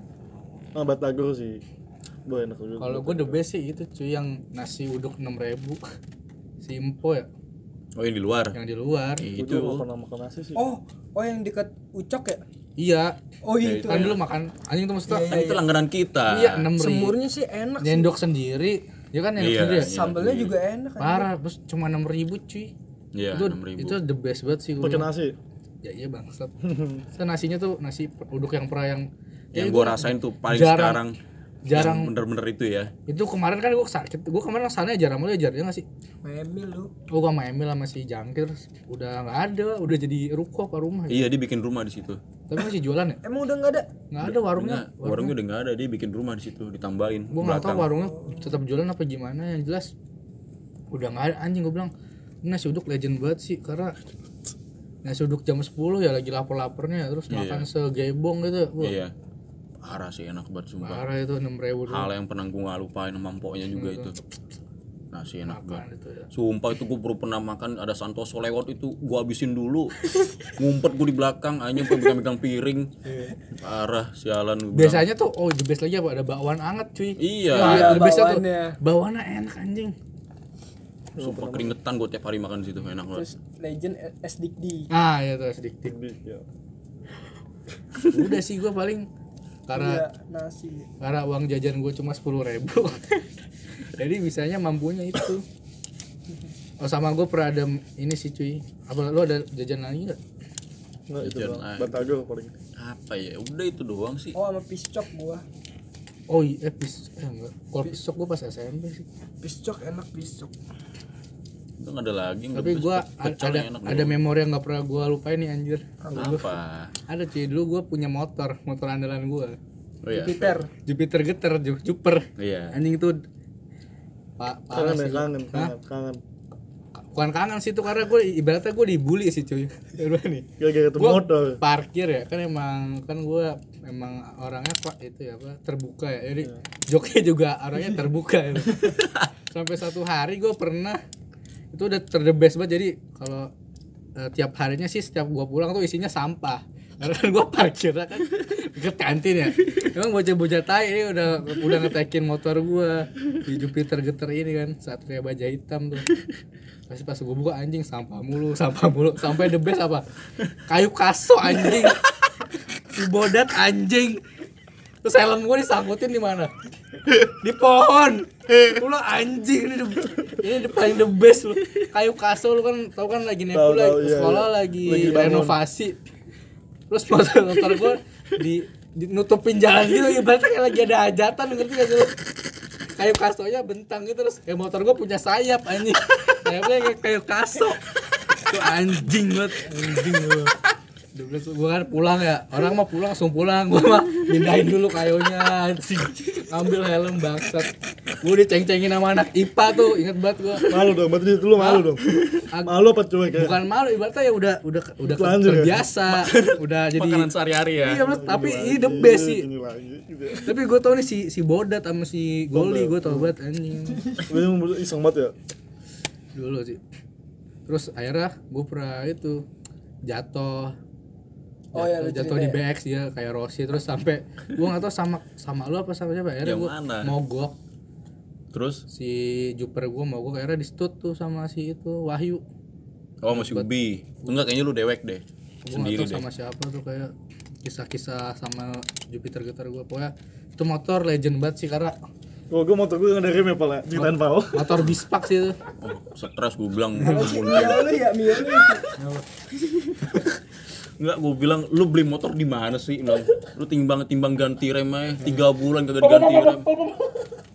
Ah, batagor sih. Boh enak juga. Kalau gue the best sih itu cuy yang nasi uduk 6000 Si Impo ya, oh yang di luar yang di luar. Itu juga gak pernah makan nasi sih. oh oh yang dekat ucok ya Iya. oh iya itu Kan dulu makan anjing tuh maksudnya. kan itu langganan kita Iya, 6000 semurnya sih enak sih Nyendok sendiri. Ya kan nyendok Iya, sendiri ya? iya. sambalnya juga enak kan Parah, terus cuma 6000 cuy. iya itu enam ribu itu the best banget sih gue. Pakai nasi. Ya iya bangsat. <laughs> Saya nasinya tuh nasi uduk yang pernah yang yang itu gua rasain tuh paling jarang- sekarang jarang bener-bener itu ya? Itu kemarin kan gue sakit gue kemarin sana jarang mulai jar ya nggak sih? Memil lu. Gue sama Emil sama si Jangkir udah nggak ada udah jadi ruko apa rumah gitu. iya dia bikin rumah di situ. Tapi masih jualan ya? Emang udah nggak ada? Nggak ada warungnya. Warungnya udah nggak ada dia bikin rumah di situ ditambahin gue nggak tahu belakang. warungnya tetap jualan apa gimana yang jelas udah nggak ada anjing gue bilang ini nasi uduk legend banget sih karena nasi uduk jam 10 ya lagi lapar-laparnya terus makan segebong gitu. Wah, iya parah sih enak banget sumpah. Parah itu enam ribu hal yang pernah gue gak lupain sama mpoknya juga itu. Nasi enak banget. itu ya. Sumpah itu gue baru pernah makan ada Santoso lewat itu gue habisin dulu. <laughs> Ngumpet gue di belakang hanya pegang-pegang piring. Parah sialan gua bilang. biasanya tuh oh the best lagi apa? Ada bakwan anget cuy. Iya. The bestnya tuh. Bakwannya. bakwannya enak anjing. Sumpah keringetan gue tiap hari makan di situ enak banget. Terus legend S Dikdi ah ya tuh sedikit Ya. udah sih gue paling karena Iya, nasi. karena uang jajan gue cuma sepuluh ribu. <laughs> Jadi bisanya mampunya itu. Oh sama gue pernah ada ini sih cuy. Apa lu ada jajan lagi nggak? Enggak itu doang. paling. apa ya? Udah itu doang sih. Oh sama piscok gua. Oh iya eh, pis eh enggak. Kalau pisok gue pas SMP sih. Piscok enak piscok itu nggak ada lagi tapi gue ada ada memori yang nggak pernah gue lupain nih anjir. Apa ada cuy. Dulu gue punya motor motor andalan gue oh iya. Peter Jupiter geter Ju- Juper iya. Anjing itu pak parah Kangen ya, sih. kangen, Hah? kangen, kangen. bukan kangen sih itu karena gue ibaratnya gue dibully sih cuy. <laughs> Nih. Motor. parkir ya kan emang kan gue emang orangnya pak itu ya apa terbuka ya. Jadi joknya juga orangnya terbuka ya. <laughs> sampai satu hari gue pernah itu udah terdebes banget. Jadi kalau eh, tiap harinya sih setiap gue pulang tuh isinya sampah. Karena kan gue parkir kan <laughs> deket kantin ya. Emang bocah-bocah tai ini udah udah ngetekin motor gue di Jupiter geter ini kan satria baja hitam tuh. Pasti pas gue buka anjing sampah mulu sampah mulu. Sampai the best apa? Kayu kaso anjing. Bodat anjing terus helm gue disangkutin di mana? Di pohon. Lu anjing ini the, ini the paling the best lu kayu kaso lu kan tau kan lagi nepu lagi iya, sekolah iya. lagi, Lagi renovasi. Terus motor motor gue di, di nutupin jalan gitu ibaratnya kayak lagi ada hajatan ngerti gak sih lu? Kayu kasonya bentang gitu terus kayak motor gue punya sayap anjing. Sayapnya kayak kayu kaso itu anjing banget anjing lu gue kan pulang ya orang mah pulang langsung pulang gue mah pindahin dulu kayunya anjing ngambil helm bangsat gue diceng-cengin sama anak IPA tuh inget banget gue Malu dong, berarti itu lu malu dong. Ag- Malu apa cuek ya? bukan malu ibaratnya ya udah udah udah ya? terbiasa <laughs> udah jadi makanan sehari-hari ya iya bener, tapi ini the best sih. Gitu. tapi gue tau nih si si Bodat sama si Goli gue tau banget anjing Gue yang iseng banget ya. dulu sih terus akhirnya gue pernah itu jatuh Oh, iya, lu jatuh di ya? BX ya kayak Rossi. Terus sampai gue nggak tahu sama sama lu apa sama siapa akhirnya Yang gue mana? mogok. Terus? Si Juper gue mogok akhirnya di stut tuh sama si itu Wahyu. Oh masih ubi. Enggak kayaknya lu dewek deh. Nggak sendiri tahu deh. sama siapa tuh kayak kisah-kisah sama Jupiter Getar gue pokoknya itu motor legend banget sih karena Oh, gue motor gue nggak ada rem ya, Pal ya? Ceritain, Pal. motor bispak sih itu. Oh, stres gue bilang. Mio lu ya, Mio lu. Enggak, gue bilang lu beli motor di mana sih? Bilang, lu timbang timbang ganti rem aja tiga bulan kagak diganti rem.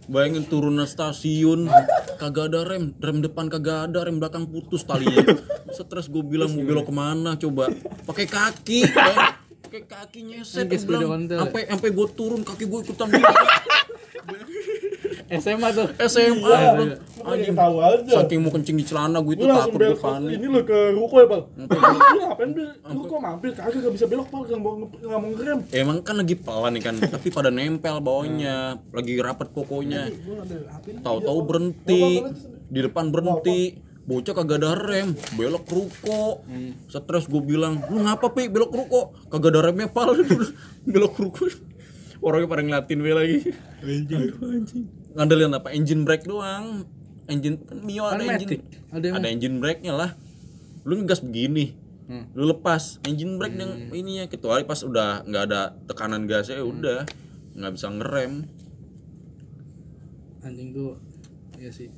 Bayangin turunan stasiun kagak ada rem, rem depan kagak ada, rem belakang putus talinya. Stres gue bilang mau belok ke mana coba? Pakai kaki, pakai kaki nyeset. Kayak Gue sepeda bilang, ontel. sampai sampai gue turun kaki gue ikutan bilang. SMA tuh SMA gua bilang, Anjing tahu aja. saking mau kencing di celana gue itu takut gue belok panik. ini lo ke ruko ya, Pal. <laughs> Lu ngapain, Bil? Lu kok mampir? Kagak gak bisa belok, Pal. Gak mau nggak mau ngerem. Emang kan lagi pelan nih kan, <laughs> tapi pada nempel bawahnya, lagi rapat kokonya. Tahu-tahu berhenti, di depan berhenti, bocah kagak ada rem, belok ruko. Stres gue bilang, lu ngapa pi belok ruko? Kagak ada remnya pal, <laughs> belok ruko. Orangnya pada ngeliatin gue lagi. Aduh, anjing. Ngandelin apa? Engine brake doang. Engine kan Mio ada engine. Ada ada engine brake-nya lah. Lu ngegas begini, lu lepas. Engine brake yang ininya kecuali pas udah nggak ada tekanan gasnya ya udah. Nggak bisa ngerem. Anjing tuh iya sih.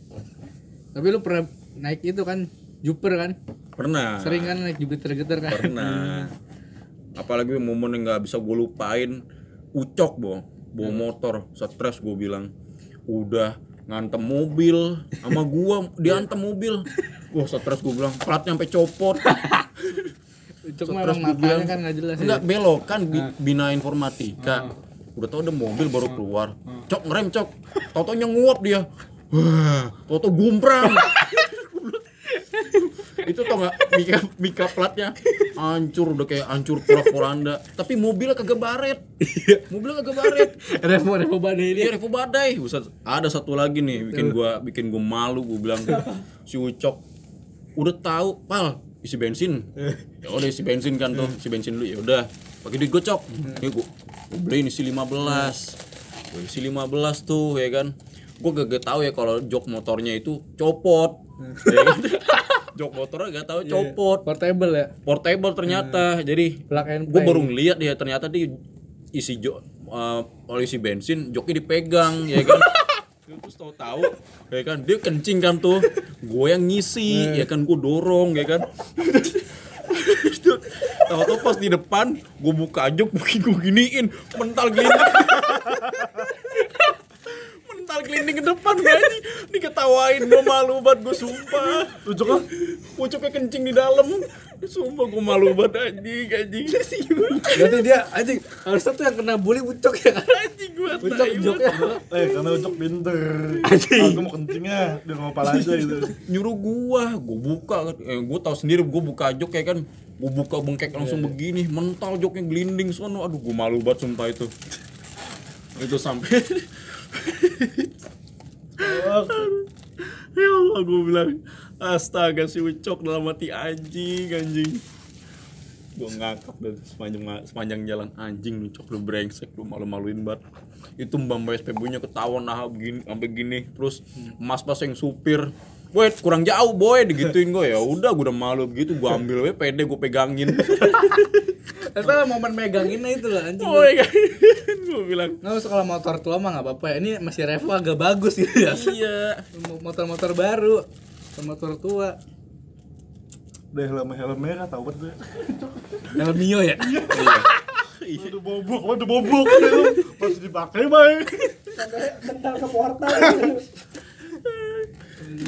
Tapi lu pernah naik itu kan? Jupiter kan? Pernah. Sering kan naik Jupiter Getar kan? Pernah. <laughs> Apalagi momen yang nggak bisa gue lupain ucok bo. Bawa motor stres gue bilang. Udah ngantem mobil sama gua diantem mobil. Wah stres gue bilang platnya sampai copot. <laughs> Stres matanya bilang, kan nggak jelas enggak ya belok kan bi- bina informatika. Udah tau ada mobil baru keluar. Cok ngerem cok. Tau taunya nguap dia. Wah tau gumprang <laughs> itu tau nggak mika mika platnya? Hancur udah kayak hancur porak poranda tapi mobilnya kagak baret. Mobilnya kagak baret. Revo revo badai ini. Dia revo badai. Buset, ada satu lagi nih bikin gua bikin gua malu gua bilang si Ucok. Udah tahu pal isi bensin. <laughs> Ya udah isi bensin kan tuh isi bensin dulu ya udah. Pakai duit gocok ya gua, gua beliin isi 15 gua isi 15 tuh ya kan. Gua gak tahu ya kalau jok motornya itu copot. Ya kan? <laughs> jok motornya gak tahu copot. Portable ya? Portable ternyata. Jadi plug and gue baru ngeliat ya ternyata dia isi jok uh, kalau isi bensin joknya dipegang ya kan? <laughs> Terus tahu tahu ya kan? Dia kencing kan tuh. Gue yang ngisi ya kan? Gue dorong ya kan? <laughs> Tahu tahu pas di depan gue buka jok <laughs> gue giniin mental glinding mental glinding ke depan gue ini diketawain gue malu banget gue sumpah. Ucok ah. pucuknya kencing di dalam. Sumpah gue malu banget anjing anjing. Berarti dia anjing harusnya tuh yang kena bully ucok ya? Kan anjing gue ucok joknya Eh, karena Ucok pinter. Aku mau kencingnya, dia ngomong apa aja gitu. nyuruh gua gua buka eh, gua tahu sendiri gua buka jok ya kan. Gua buka bengkek langsung begini mental joknya gelinding sono. Aduh gua malu banget sumpah itu. Itu sampai <laughs> ya Allah gua bilang astaga si ucok dalam hati anjing anjing. Gua ngakak dan sepanjang sepanjang jalan anjing ucok lu brengsek lu malu-maluin banget. Itu mbak mbak SPB nya ketahuan nah begini sampai gini. Terus mas pas yang supir Wait, kurang jauh boy, digituin gue ya. Udah, gue udah malu begitu, gue ambil we pede, gue pegangin. <laughs> itu momen meganginnya itu lah anjing <laughs> Boy, gue bilang. nggak usah kalau motor tua mah nggak apa-apa ya ini masih revo agak bagus gitu ya Iya. motor-motor baru motor tua Udah helm helm merah tahu banget gue. helm Mio ya Aduh bobok, aduh bobok. Masih dipakai, Bay. Mental ke portal. <laughs>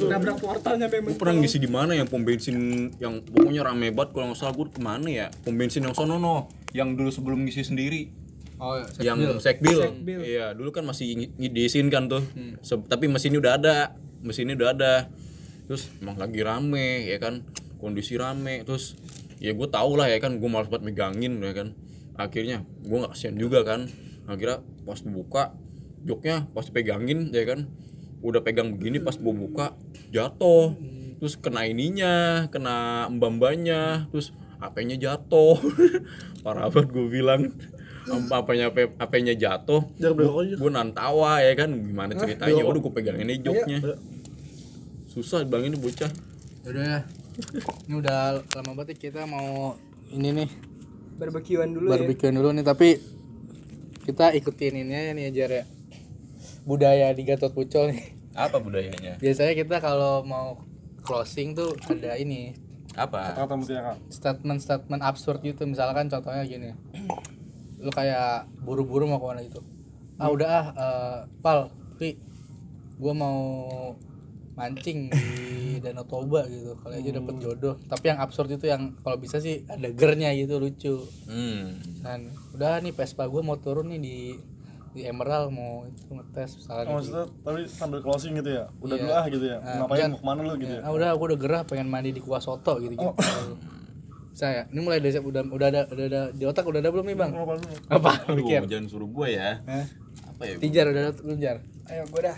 Nabrak portalnya memang. Gue pernah ngisi di mana yang pom bensin yang pokoknya rame banget kalau nggak salah gue ke mana ya pom bensin yang sono no yang dulu sebelum ngisi sendiri Oh, yang sekbil. Iya, dulu kan masih ngi- diizinkan tuh. Se- tapi mesinnya udah ada. Mesinnya udah ada. Terus emang lagi rame ya kan. Kondisi rame. Terus ya gue tau lah ya kan gue malas banget megangin ya kan. Akhirnya gue nggak kasihan juga kan. Akhirnya pas buka joknya pas pegangin ya kan. Udah pegang begini pas gue buka jatuh. Terus kena ininya, kena mbambanya, terus HP-nya jatuh. <laughs> Parah banget gue bilang. HP-nya HP-nya jatuh. Gue nantawa ya kan? Gimana ceritanya? Udah gue pegangin aja joknya. susah bang ini bocah. Udah ya. Ini udah lama banget kita mau ini nih. Barbekyuan dulu ya. Barbekyuan dulu nih tapi kita ikutin ini aja nih ajar ya budaya di Gatot Pucol nih. Apa budayanya? Biasanya kita kalau mau closing tuh ada ini. Apa? Kata mutiara. statement-statement absurd gitu. Misalkan contohnya gini. Lu kayak buru-buru mau ke mana gitu. Ah udah ah eh, pal Ri gua mau mancing di Danau Toba gitu. Kali aja dapet jodoh. Tapi yang absurd itu yang kalau bisa sih ada gernya gitu lucu. Hmm. dan udah nih Vespa gue mau turun nih di di Emerald mau itu ngetes misalnya Oh, maksudnya tapi sambil closing gitu ya. Udah Iya. dulu ah gitu ya. Nah, Ngapain jangan- mau ke mana lu gitu ya. ah udah aku udah gerah pengen mandi di kuah soto gitu gitu saya ini mulai dari udah udah ada udah ada di otak udah ada belum nih bang? Apa apa Aduh, mikir jangan suruh gue ya. Hah? apa ya Tijar udah ada belum jar ayo gue dah.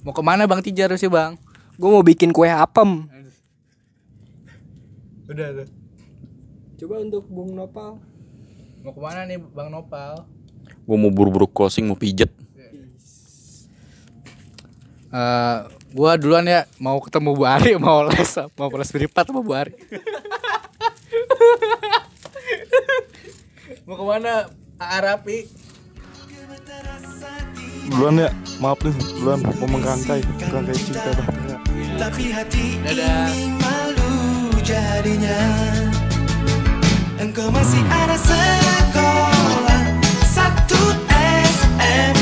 Mau ke mana bang Tijar sih bang? Gue mau bikin kue apem. Udah tuh coba untuk bung nopal. Mau ke mana nih bang Nopal gue mau buru-buru closing mau pijet Eh, gua duluan ya mau ketemu Bu Ari <laughs> mau les mau les beripat sama Bu Ari mau ke mana Arapi Duluan ya. Maaf nih, duluan mau merangkai, merangkai cinta bahtera. Tapi hati Dadah. ini malu jadinya Engkau masih ada seekor and